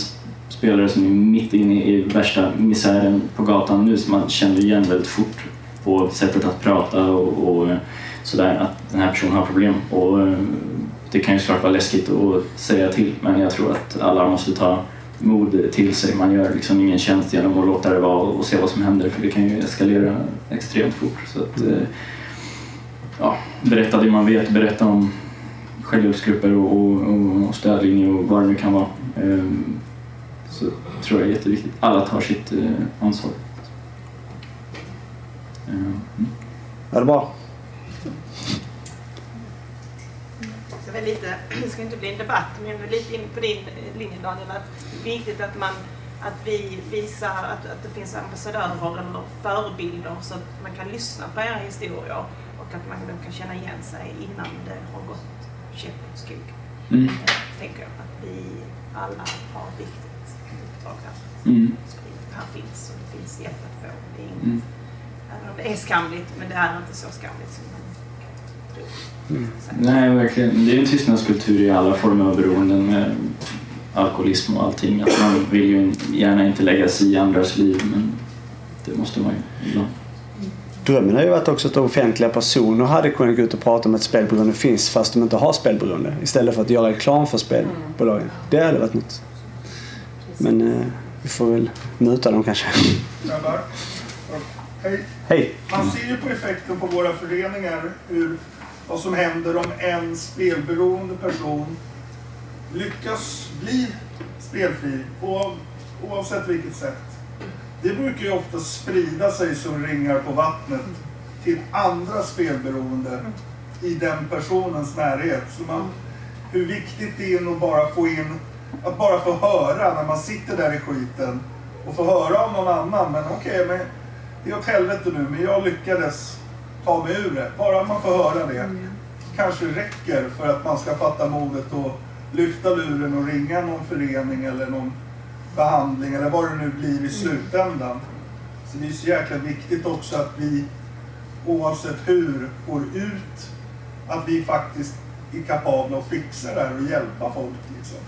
spelare som är mitt inne i värsta misären på gatan nu, så man känner igen väldigt fort på sättet att prata och, och sådär att den här personen har problem. Och eh, det kan ju såklart vara läskigt att säga till men jag tror att alla måste ta mod till sig. Man gör liksom ingen tjänst genom att låta det vara och se vad som händer för det kan ju eskalera extremt fort. Så att, eh, ja, berätta det man vet, berätta om självhjälpsgrupper och, och, och stödlinjer och vad det nu kan vara. Eh, Så tror jag är jätteviktigt. Alla tar sitt eh, ansvar. Eh, mm. Är det bra? Är lite, det ska inte bli en debatt, men jag är lite inne på din linje Daniel. Att det är viktigt att, man, att vi visar att, att det finns ambassadörer eller förebilder så att man kan lyssna på era historier och att man då kan känna igen sig innan det har gått käpprätt skog. Mm. Eh, Tänker jag att vi alla har ett viktigt uppdrag här. Mm. Det här finns och det finns hjälp att få. Det är inget, Mm. Även om det är skamligt, men det är inte så skamligt som man tror. Mm. Nej, verkligen. Det är en tystnadskultur i alla former av beroenden med alkoholism och allting. Att man vill ju gärna inte lägga sig i andras liv, men det måste man ju ibland. Drömmen har ju varit också att offentliga personer hade kunnat gå ut och prata om att spelberoende finns fast de inte har spelberoende. Istället för att göra reklam för spelbolagen. Det hade varit något. Men eh, vi får väl muta dem kanske. Grabbar. Hej. Hej! Man ser ju på effekten på våra föreningar hur, vad som händer om en spelberoende person lyckas bli spelfri på, oavsett vilket sätt. Det brukar ju ofta sprida sig som ringar på vattnet till andra spelberoende i den personens närhet. Så man, hur viktigt det är att bara få in, att bara få höra när man sitter där i skiten och få höra om någon annan. Men okej, men det är åt helvete nu, men jag lyckades ta mig ur det. Bara man får höra det kanske räcker för att man ska fatta modet och lyfta luren och ringa någon förening eller någon behandling eller vad det nu blir i slutändan. Så det är så jäkla viktigt också att vi oavsett hur får ut att vi faktiskt är kapabla att fixa det här och hjälpa folk. Liksom.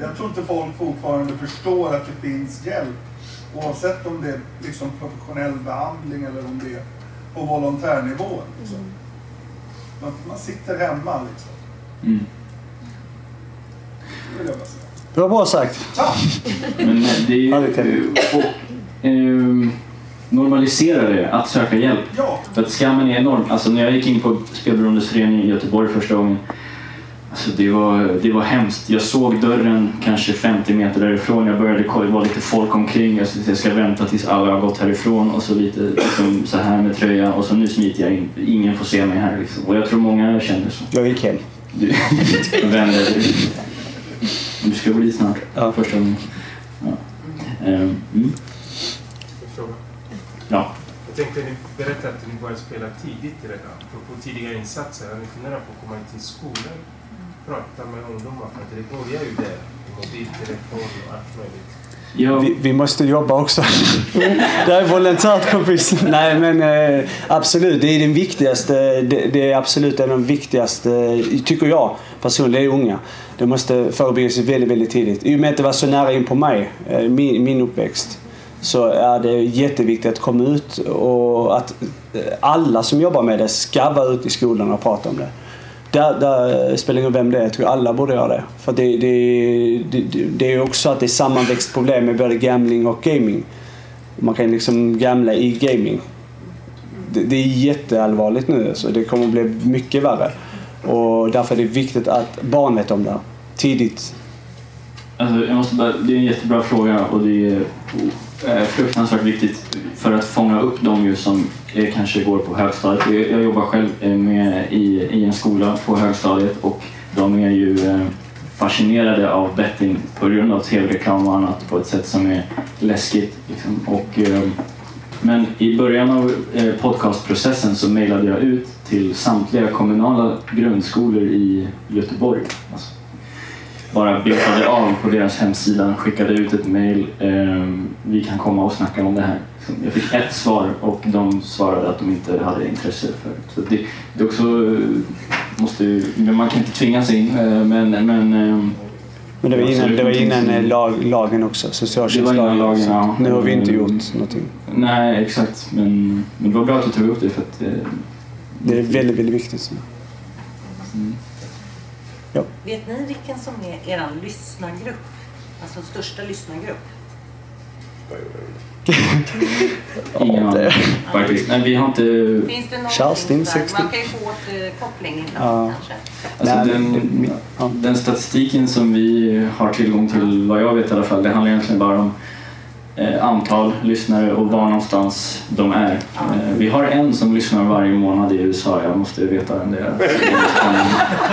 Jag tror inte folk fortfarande förstår att det finns hjälp oavsett om det är liksom professionell behandling eller om det är på volontärnivå. Liksom. Man, man sitter hemma liksom. Mm. Det vill jag bara säga. Det var bra sagt. Men det är ju... Ja, och, ehm, normalisera det, att söka hjälp. Ja, För att skammen är enorm. Alltså när jag gick in på Spelberoendes förening i Göteborg första gången. Alltså det var, det var hemskt. Jag såg dörren kanske 50 meter därifrån. Jag började kolla, det var lite folk omkring. Jag, jag ska vänta tills alla har gått härifrån. Och så lite liksom, så här med tröja. Och så nu smiter jag in. Ingen får se mig här. Liksom. Och jag tror många känner så. Jag gick hem. Du, vänner, du, du ska gå dit snart. Ja. Första gången. Ja. Ehm, mm. Fråga. ja. Jag tänkte ni berättade att ni började spela tidigt redan, på tidiga insatser. Har ni funderat på att komma in till skolan? Prata med ungdomar, för att det börjar ju där. Mobiltelefon och allt möjligt. Vi, vi måste jobba också. det är volontärt kompis. Nej men eh, absolut, det är den viktigaste. Det, det är absolut en av de viktigaste, tycker jag personligen, det är unga. Det måste förebyggas väldigt, väldigt tidigt. I och med att det var så nära in på mig, eh, min, min uppväxt, så är det jätteviktigt att komma ut och att eh, alla som jobbar med det ska vara ute i skolan och prata om det. Där, där spelar ingen roll vem det är. Jag tror alla borde göra det. För det, det, det, det är också att det är sammanväxt problem med både gambling och gaming. Man kan liksom gamla i gaming. Det, det är jätteallvarligt nu. Så det kommer att bli mycket värre. Och därför är det viktigt att barn vet om det här. Tidigt. Alltså, jag måste bara, det är en jättebra fråga och det är eh, fruktansvärt viktigt för att fånga upp dem som eh, kanske går på högstadiet. Jag, jag jobbar själv eh, med, i, i en skola på högstadiet och de är ju eh, fascinerade av betting på grund av tv-reklam och annat på ett sätt som är läskigt. Liksom. Och, eh, men i början av eh, podcastprocessen så mejlade jag ut till samtliga kommunala grundskolor i Göteborg. Alltså, bara betade av på deras hemsida, skickade ut ett mejl. Eh, vi kan komma och snacka om det här. Jag fick ett svar och de svarade att de inte hade intresse för det. Så det. Det också, eh, måste, ju- man kan inte tvingas in. eh, Men, men, eh, Men det var innan, det det var innan eh, lag, lagen också. Socialtjänstlagen. Lagen, ja. Nu har vi inte Mm. gjort någonting. nej, exakt. Men, men det var bra att du tog upp det för att eh, Det är väldigt, väldigt viktigt. mm. Vet ni vilken som är er lyssnargrupp? Alltså största lyssnargrupp? ingen aning faktiskt. Nej, vi har inte... Finns det Kerstin, sådär? 60. Man kan ju få återkoppling ibland Ja. kanske. Alltså Nej, den, ja. den statistiken som vi har tillgång till, vad jag vet i alla fall, det handlar egentligen bara om eh, antal lyssnare och var någonstans de är. Eh, vi har en som lyssnar varje månad i USA, jag måste veta vem det är.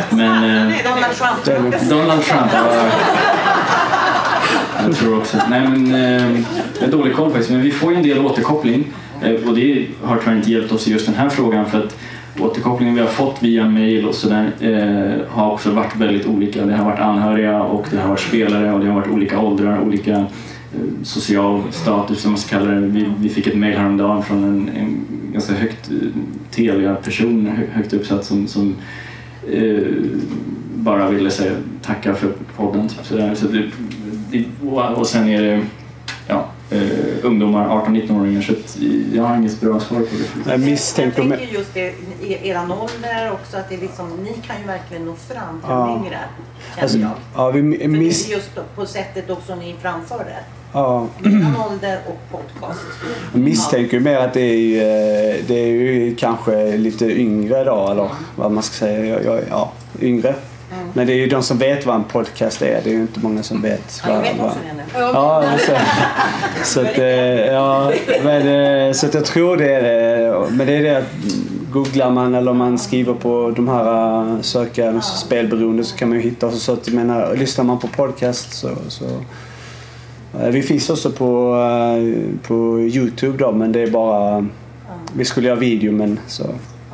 Men eh, Donald Trump. Donald Trump, ja. Jag tror också. Nej men, eh, jag har dålig koll faktiskt, men vi får ju en del återkoppling eh, och det har jag inte hjälpt oss i just den här frågan för att återkopplingen vi har fått via mail och sådär eh, har också varit väldigt olika. Det har varit anhöriga och det har varit spelare och det har varit olika åldrar, olika eh, social status som man ska kalla det. Vi, vi fick ett mail häromdagen från en, en ganska högt eh, Telia-person, hö, högt uppsatt som, som eh, bara ville säga tacka för podden. Typ sådär. Så det, det, och, sen är det ja, eh, ungdomar, 18-19-åringar så jag har inget bra svar på det. Jag misstänker... Jag tänker just det, eran ålder också, att det är liksom, ni kan ju verkligen nå fram till Ja. yngre. Känner Alltså, jag. ja, vi miss... det är just på sättet också ni framför det. Ja. Eran ålder och podcast. Jag misstänker ju mer att det är, eh, det är ju kanske lite yngre då, eller vad man ska säga. Jag, ja, yngre. Men det är ju de som vet vad en podcast är. Det är ju inte många som vet. Ja, jag vet vad... Ja, så, så, att, eh, ja, men, eh, så att jag tror det är det. Men det är det att googlar man eller man skriver på de här eh, sökaren spelberoende så kan man ju hitta. Så att, menar, lyssnar man på podcast så, så vi finns också på, eh, på Youtube då men det är bara vi skulle göra video men så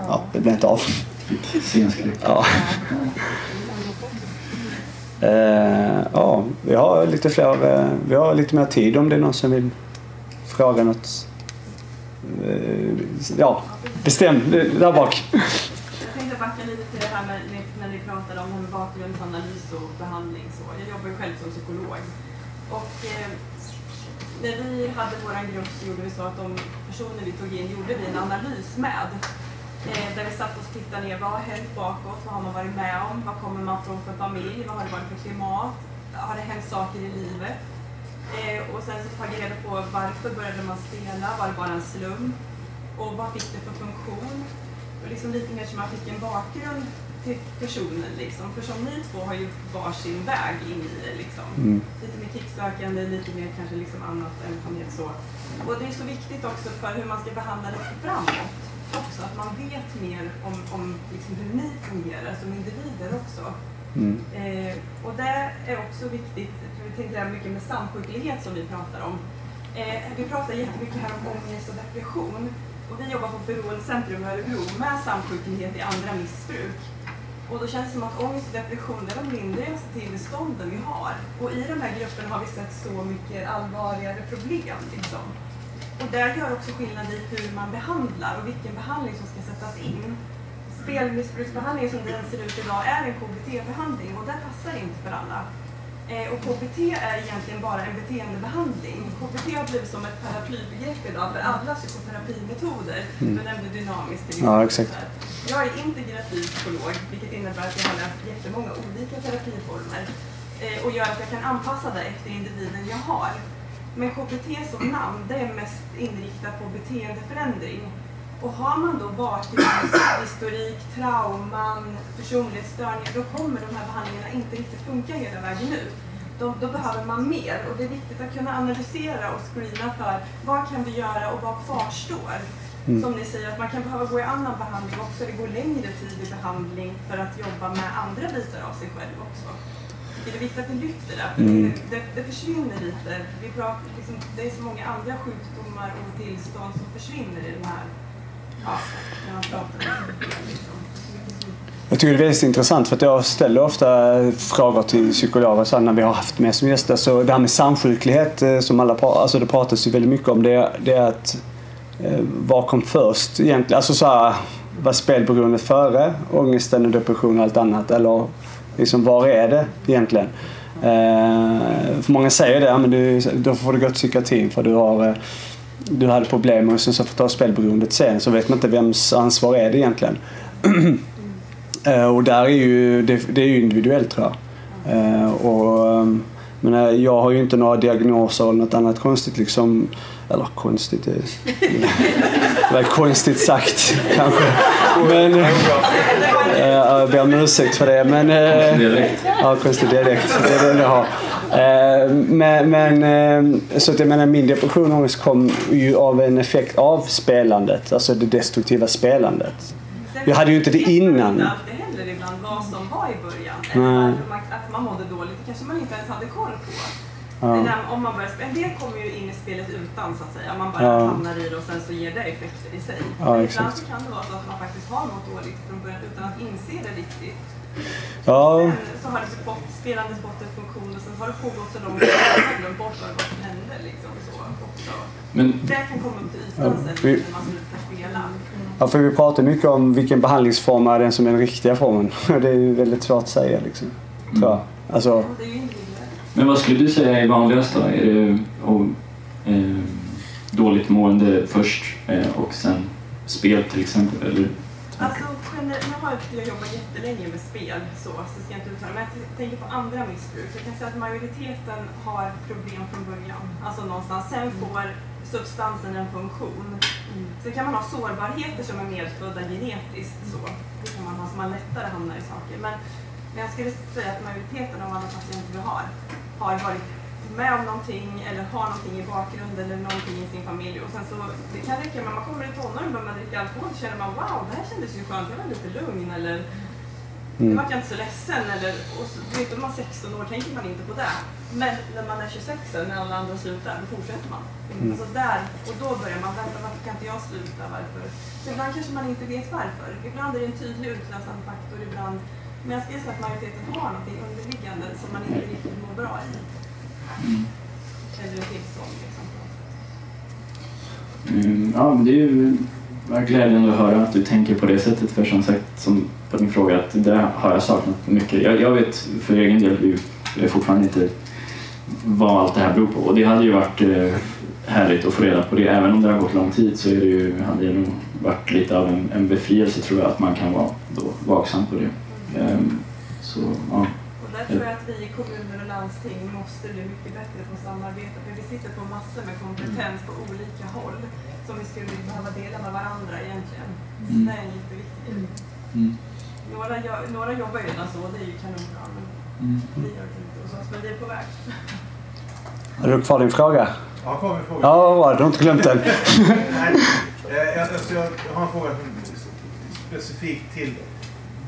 ja, det blev inte av. Ja. Eh, ja, vi har lite fler, eh, vi har lite mer tid om det är någon som vill fråga något. Eh, ja, bestäm, där bak. Jag tänkte backa lite till det här med när ni pratade om bakgrundsanalys och behandling. Så. Jag jobbar själv som psykolog. Och eh, när vi hade vår grupp så gjorde vi så att de personer vi tog in gjorde vi en analys med. Eh, där vi satt och tittade ner, vad har hänt bakåt, vad har man varit med om, vad kommer man från för familj, vad har det varit för klimat, har det hänt saker i livet? Eh, och sen så tog vi reda på varför började man stela, var det bara en slump? Och vad fick det för funktion? Och liksom lite mer som man fick en bakgrund personen liksom. För som ni två har ju varsin väg in i det liksom. Mm. Lite mer kicksökande, lite mer kanske liksom annat erfarenhet så. Och det är så viktigt också för hur man ska behandla det framåt. Också att man vet mer om, om liksom hur ni fungerar som individer också. Mm. Eh, och det är också viktigt, för vi tänkte här mycket med samsjuklighet som vi pratar om. Eh, vi pratar jättemycket här om ångest och depression. Och vi jobbar på Beroendecentrum i Örebro med samsjuklighet i andra missbruk. Och då känns det som att ångest och depression är de lindrigaste tillstånden vi har. Och i de här grupperna har vi sett så mycket allvarligare problem. Liksom. Och där gör också skillnad i hur man behandlar och vilken behandling som ska sättas in. Spelmissbruksbehandlingen som den ser ut idag är en KBT-behandling och den passar inte för alla. Eh, och KBT är egentligen bara en beteendebehandling. KBT har blivit som ett paraplybegrepp idag för alla psykoterapimetoder. Mm. Nämnde dynamiskt till Ja, exakt. Jag är integrativ psykolog, vilket innebär att jag har läst jättemånga olika terapiformer eh, och gör att jag kan anpassa det efter individen jag har. Men KBT som namn, det är mest inriktat på beteendeförändring. Och har man då bakgrundshistorik, trauman, personlighetsstörningar, då kommer de här behandlingarna inte riktigt funka hela vägen ut. Då, då behöver man mer och det är viktigt att kunna analysera och screena för vad kan vi göra och vad kvarstår. Mm. som ni säger, att man kan behöva gå i annan behandling också. Det går längre tid i behandling för att jobba med andra bitar av sig själv också. Det är viktigt att vi lyfter det. Mm. Det, det, försvinner lite. Vi pratar, liksom, det är så många andra sjukdomar och tillstånd som försvinner i den här, jag tycker det är väldigt intressant för att jag ställer ofta frågor till psykologer så när vi har haft med som gäster. Så det här med samsjuklighet eh, som alla pratar, alltså det pratas ju väldigt mycket om. Det, det är att eh, vad kom först egentligen? Alltså så här, var spelberoendet före ångesten och depression och allt annat? Eller liksom var är det egentligen? Eh, för många säger det, men du, då får du gå till psykiatrin för du har eh, du hade problem och sen så får ta spelberoendet sen så vet man inte vems ansvar är det egentligen. Eh, och där är ju, det, det är ju individuellt tror jag. Eh, och, ehm, men eh, jag har ju inte några diagnoser eller något annat konstigt liksom. Eller konstigt, det, var konstigt sagt kanske. Men, jag ber om ursäkt för det. Men. Ja, konstig dialekt. Det är enda jag har. Eh, Men, men, eh, så att jag menar, min depression och ångest kom ju av en effekt av spelandet. Alltså det destruktiva spelandet. Jag hade ju inte det innan. alltid heller ibland vad som var i början. Att man mådde dåligt. Det kanske man inte ens hade koll på. Ja. Det där, om man börjar en del kommer ju in i spelet utan så att säga. Man bara Ja. hamnar i det och sen så ger det effekter i sig. Ja, Men ibland så kan det vara så att man faktiskt har mått dåligt från början utan att inse det riktigt. Ja, Sen så har det fått, spelandet fått en funktion och sen har det pågått så långt att man har glömt bort vad som hände. Liksom, så också. Men Det kan komma upp till Ja, ytan sen vi- när man slutar spela. Ja, för vi pratar mycket om vilken behandlingsform är den som är den riktiga formen. Det är ju väldigt svårt att säga liksom. Tror jag. Alltså, Det är ju individuellt. Men vad skulle du säga är vanligast då? Är det och, eh, dåligt mående först eh, och sen spel till exempel? Eller? Alltså, generellt, nu har jag, jag jobbat jättelänge med spel, så, så ska jag inte uttala men jag tänker på andra missbruk. Jag kan säga att majoriteten har problem från början. Alltså någonstans. Sen får substansen en funktion. Sen kan man ha sårbarheter som är medfödda genetiskt. Så. Det kan man ha, så man lättare hamnar i saker. Men, men jag skulle säga att majoriteten av alla patienter vi har, har varit med om någonting eller har någonting i bakgrunden eller någonting i sin familj. Och sen så, det kan räcka med man kommer i tonåren och börjar dricka alkohol så känner man wow, det här kändes ju skönt, jag var lite lugn eller nu mm. vart jag inte så ledsen eller och så, du vet, om man är 16 år tänker man inte på det. Men när man är 26 när alla andra slutar, då fortsätter man. Mm. Alltså där, och då börjar man vänta, varför kan inte jag sluta? Varför? Så ibland kanske man inte vet varför. Ibland är det en tydlig utlösande faktor, ibland men jag skulle säga att majoriteten har någonting underliggande som man inte riktigt mår bra i. Mm, ja, men det är ju glädjande att höra att du tänker på det sättet. För som sagt, som på din fråga, att det har jag saknat mycket. Jag, jag vet för egen del, ju- jag fortfarande inte vad allt det här beror på. Och det hade ju varit eh, härligt att få reda på det. Även om det har gått lång tid så är det ju, hade det nog varit lite av en, en befrielse tror jag, att man kan vara då vaksam på det. Um, så, ja. Där tror jag att vi i kommuner och landsting måste bli mycket bättre på att samarbeta. För vi sitter på massor med kompetens på olika håll som vi skulle behöva dela med varandra egentligen. Så Mm. det är jätteviktigt. Mm. Några, gör- några jobbar ju redan så, det är ju kanonbra. Men Mm. vi gör det inte hos oss, men vi är på väg. Har du kvar din fråga? Ja, kvar med frågan. Ja, vad bra. Du har inte glömt den. Nej, jag, alltså, jag har en fråga specifikt till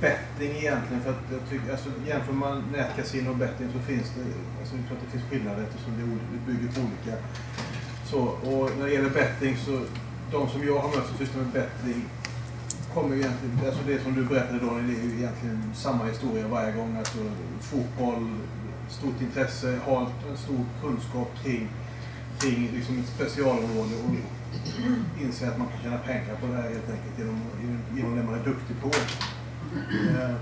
betting egentligen. För att jag tycker, alltså, jämför man nätkasino och betting så finns det, alltså, jag tror att det finns skillnader eftersom det, bygger på olika. Så, och när det gäller betting så, de som jag har mött som sysslar med betting kommer ju egentligen, alltså det som du berättade då, det är ju egentligen samma historia varje gång. Alltså fotboll, stort intresse, har en stor kunskap kring, kring liksom ett specialområde och inser att man kan tjäna pengar på det här helt enkelt genom, genom det man är duktig på. Eh,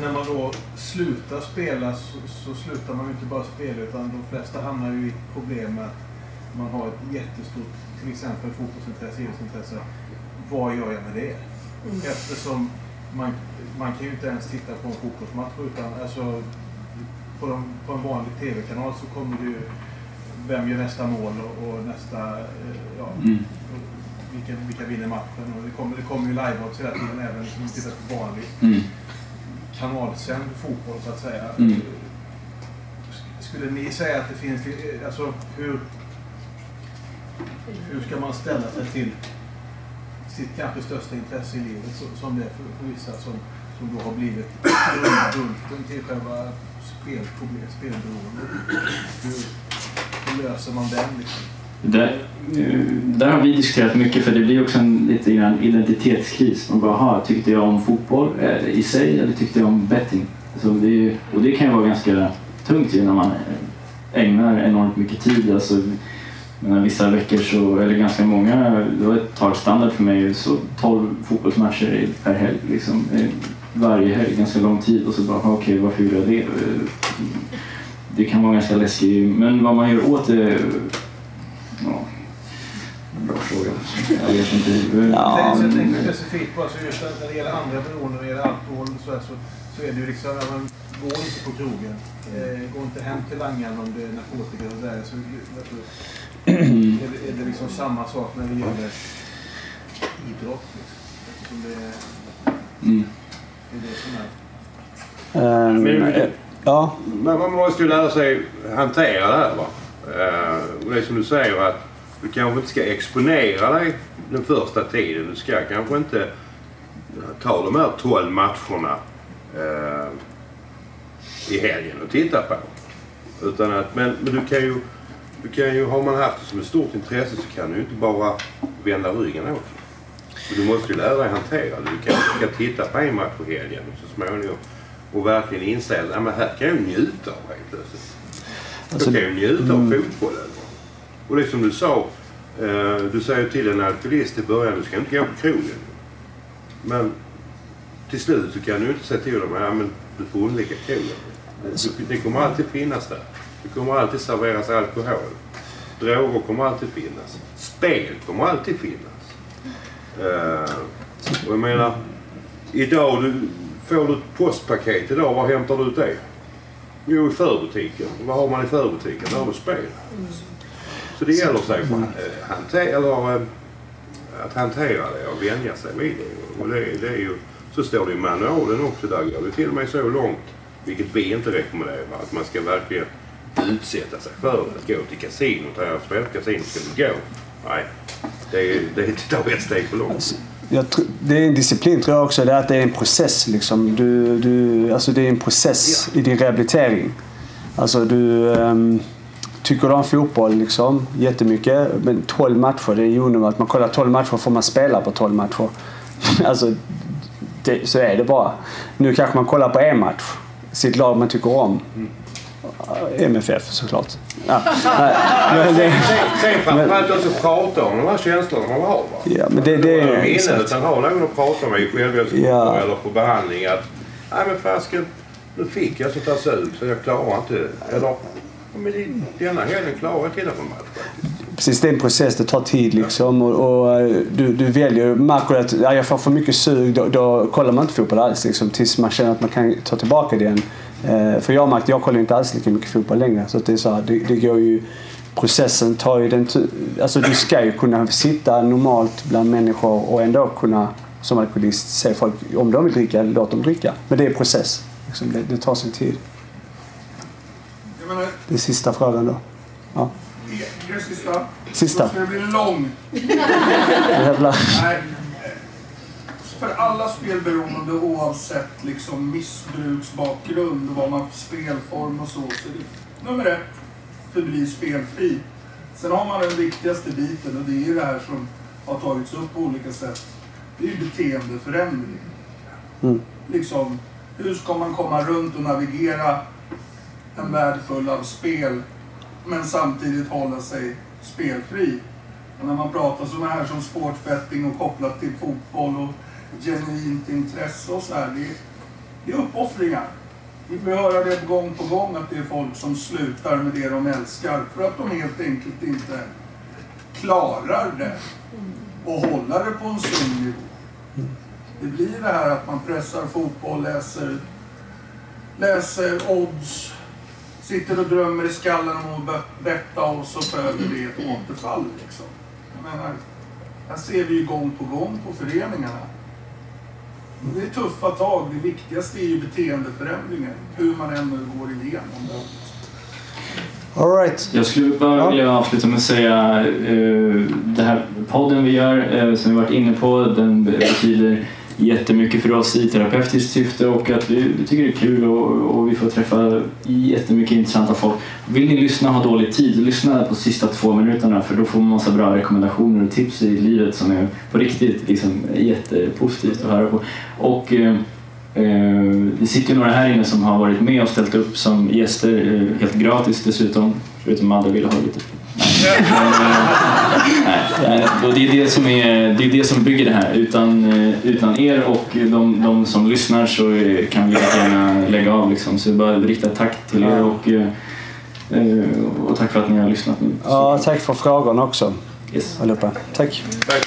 när man då slutar spela så, så slutar man ju inte bara spela utan de flesta hamnar ju i problem med att man har ett jättestort till exempel fotbollsintresse, idrottsintresse. Vad gör jag med det? Eftersom man, man kan ju inte ens titta på en fotbollsmatch utan alltså, på, de, på en vanlig tv-kanal så kommer det ju vem gör nästa mål och, och nästa, eh, ja, Mm. Vilka, vilka vinner matchen. Och det kommer, det kommer ju live-odds hela tiden även om man tittar på vanlig Mm. kanalsänd fotboll så att säga. Mm. Skulle ni säga att det finns, alltså hur, hur ska man ställa sig till sitt kanske största intresse i livet som det är för, för vissa som, som då har blivit grundbulten till själva spelproblem, spelberoendet. Hur, hur löser man den liksom? Där, där har vi diskuterat mycket för det blir också en lite grann identitetskris. Man bara, aha, tyckte jag om fotboll eh, i sig eller tyckte jag om betting? Så det, och det kan ju vara ganska tungt ju när man eh, ägnar enormt mycket tid. Alltså, men vissa veckor så, eller ganska många, det var ett tag standard för mig, så 12 fotbollsmatcher per helg. Liksom, eh, varje helg, ganska lång tid och så bara, okej varför gjorde jag det? Det kan vara ganska läskigt, men vad man gör åt det Ja, bra fråga. Jag vet inte. Ja, Jag tänker specifikt på alltså just när det gäller andra beroenden, när det gäller alkohol och så, här, så, så är det ju liksom, man går inte på krogen. Eh, går inte hem till langaren om det är narkotika och sådär. Så, är, det, är det liksom samma sak när det gäller idrott? Liksom. Eftersom det är, Mm. det är det som är... Men- eh, ja, Men man måste ju lära sig hantera det här. Va? Eh, och det är som du säger att du kanske inte ska exponera dig den första tiden. Du ska kanske inte eh, ta de här 12 matcherna eh, i helgen och titta på. Utan att, men, men du kan ju, du kan ju, har man haft det som ett stort intresse så kan du ju inte bara vända ryggen åt det. Du måste ju lära dig hantera det. Du kanske ska titta på en match på helgen och så småningom och verkligen inse att "Ja, här kan jag njuta av helt plötsligt. Alltså, kan ju njuta av mm. fotbollen. Och det som du sa, eh, du säger till en alkoholist i början, du ska inte gå på krogen. Men till slut så kan du inte säga till dem, ja men du får undvika krogen. Det, det kommer alltid finnas där. Det kommer alltid serveras alkohol. Droger kommer alltid finnas. Spel kommer alltid finnas. Eh, och jag menar, idag du, får du ett postpaket idag, var hämtar du ut det? Jo, i förbutiken. Vad har man i förbutiken? Där har du spel. Så det gäller sig för, eh, hantera, eller, eh, att hantera det och vänja sig vid det. Och det, det är ju, så står det i manualen också. Där går det till och med så långt, vilket vi inte rekommenderar, att man ska verkligen utsätta sig för att gå till kasinot. Har jag spelat kasinot, ska du gå. Nej, det är, det är att ta ett steg för långt jag, tr- det är en disciplin tror jag också. Det är att det är en process. Liksom. Du, du, alltså det är en process i din rehabilitering. Alltså du ehm, tycker du om fotboll liksom, jättemycket. Men 12 matcher, det är ju onormalt. Man kollar 12 matcher får man spela på 12 matcher. alltså, det, så är det bara. Nu kanske man kollar på en match. Sitt lag man tycker om. MFF såklart. Ja. Nej, men det, Sen framförallt också prata om de här känslorna man har. Va? ja, men det, det är... inne exakt. utan ha någon att prata med i självhjälpsgrupper Ja. eller på behandling. Att, nej men fasken, nu fick jag sånt här sug så jag klarar inte. Eller, "Ja, men det- denna helgen klarar jag till på matchen. Precis, det är en process. Det tar tid liksom. Och, och eh, du, du väljer. Märker du att ja, jag får för mycket sug, då, då kollar man inte fotboll alls. Liksom, tills man känner att man kan ta tillbaka. Eh, för jag har märkt jag kollar inte alls lika mycket fotboll längre. Så det, är så här, det, det går ju... Processen tar ju den... Alltså du ska ju kunna sitta normalt bland människor och ändå kunna som alkoholist se folk om de vill dricka, låt dem dricka. Men det är process. Liksom, det, det tar sin tid. Menar, Det är sista frågan då. Ja. är det sista? Sista. Ska det bli lång. Jävlar. För alla spelberoende oavsett liksom missbruksbakgrund och vad man för spelform och så. Så det, nummer ett, förbli spelfri. Sen har man den viktigaste biten och det är ju det här som har tagits upp på olika sätt. Det är ju beteendeförändring. Mm. Liksom, hur ska man komma runt och navigera en värld full av spel men samtidigt hålla sig spelfri? Och när man pratar sådana här som sportbetting och kopplat till fotboll och genuint intresse och så här. Det är, det är uppoffringar. Vi får höra det gång på gång att det är folk som slutar med det de älskar för att de helt enkelt inte klarar det och hålla det på en sund nivå. Det blir det här att man pressar fotboll, läser, läser odds, sitter och drömmer i skallen om att betta och så följer det ett återfall. Liksom. Jag menar, här ser vi ju gång på gång på föreningarna. Det är tuffa tag. Det viktigaste är ju beteendeförändringen. Hur man än går igenom det. All right. Jag skulle bara vilja avsluta med att säga uh, det här podden vi gör, uh, som vi varit inne på, den betyder jättemycket för oss i terapeutiskt syfte och att vi, vi tycker det är kul och, och vi får träffa jättemycket intressanta folk. Vill ni lyssna och ha dålig tid, lyssna på sista två minuterna för då får man massa bra rekommendationer och tips i livet som är på riktigt liksom, jättepositivt att höra på. Och Eh, eh det sitter ju några här inne som har varit med och ställt upp som gäster eh, helt gratis dessutom. Förutom Madde vill ha lite. Nej. Eh, och det är det som, är, det är det som bygger det här. Utan, utan er och de, de som lyssnar så kan vi gärna lägga av. Liksom. Så bara rikta tack till er och, och tack för att ni har lyssnat nu. Ja, tack för frågorna också. Yes. Allihopa. Tack. Tack.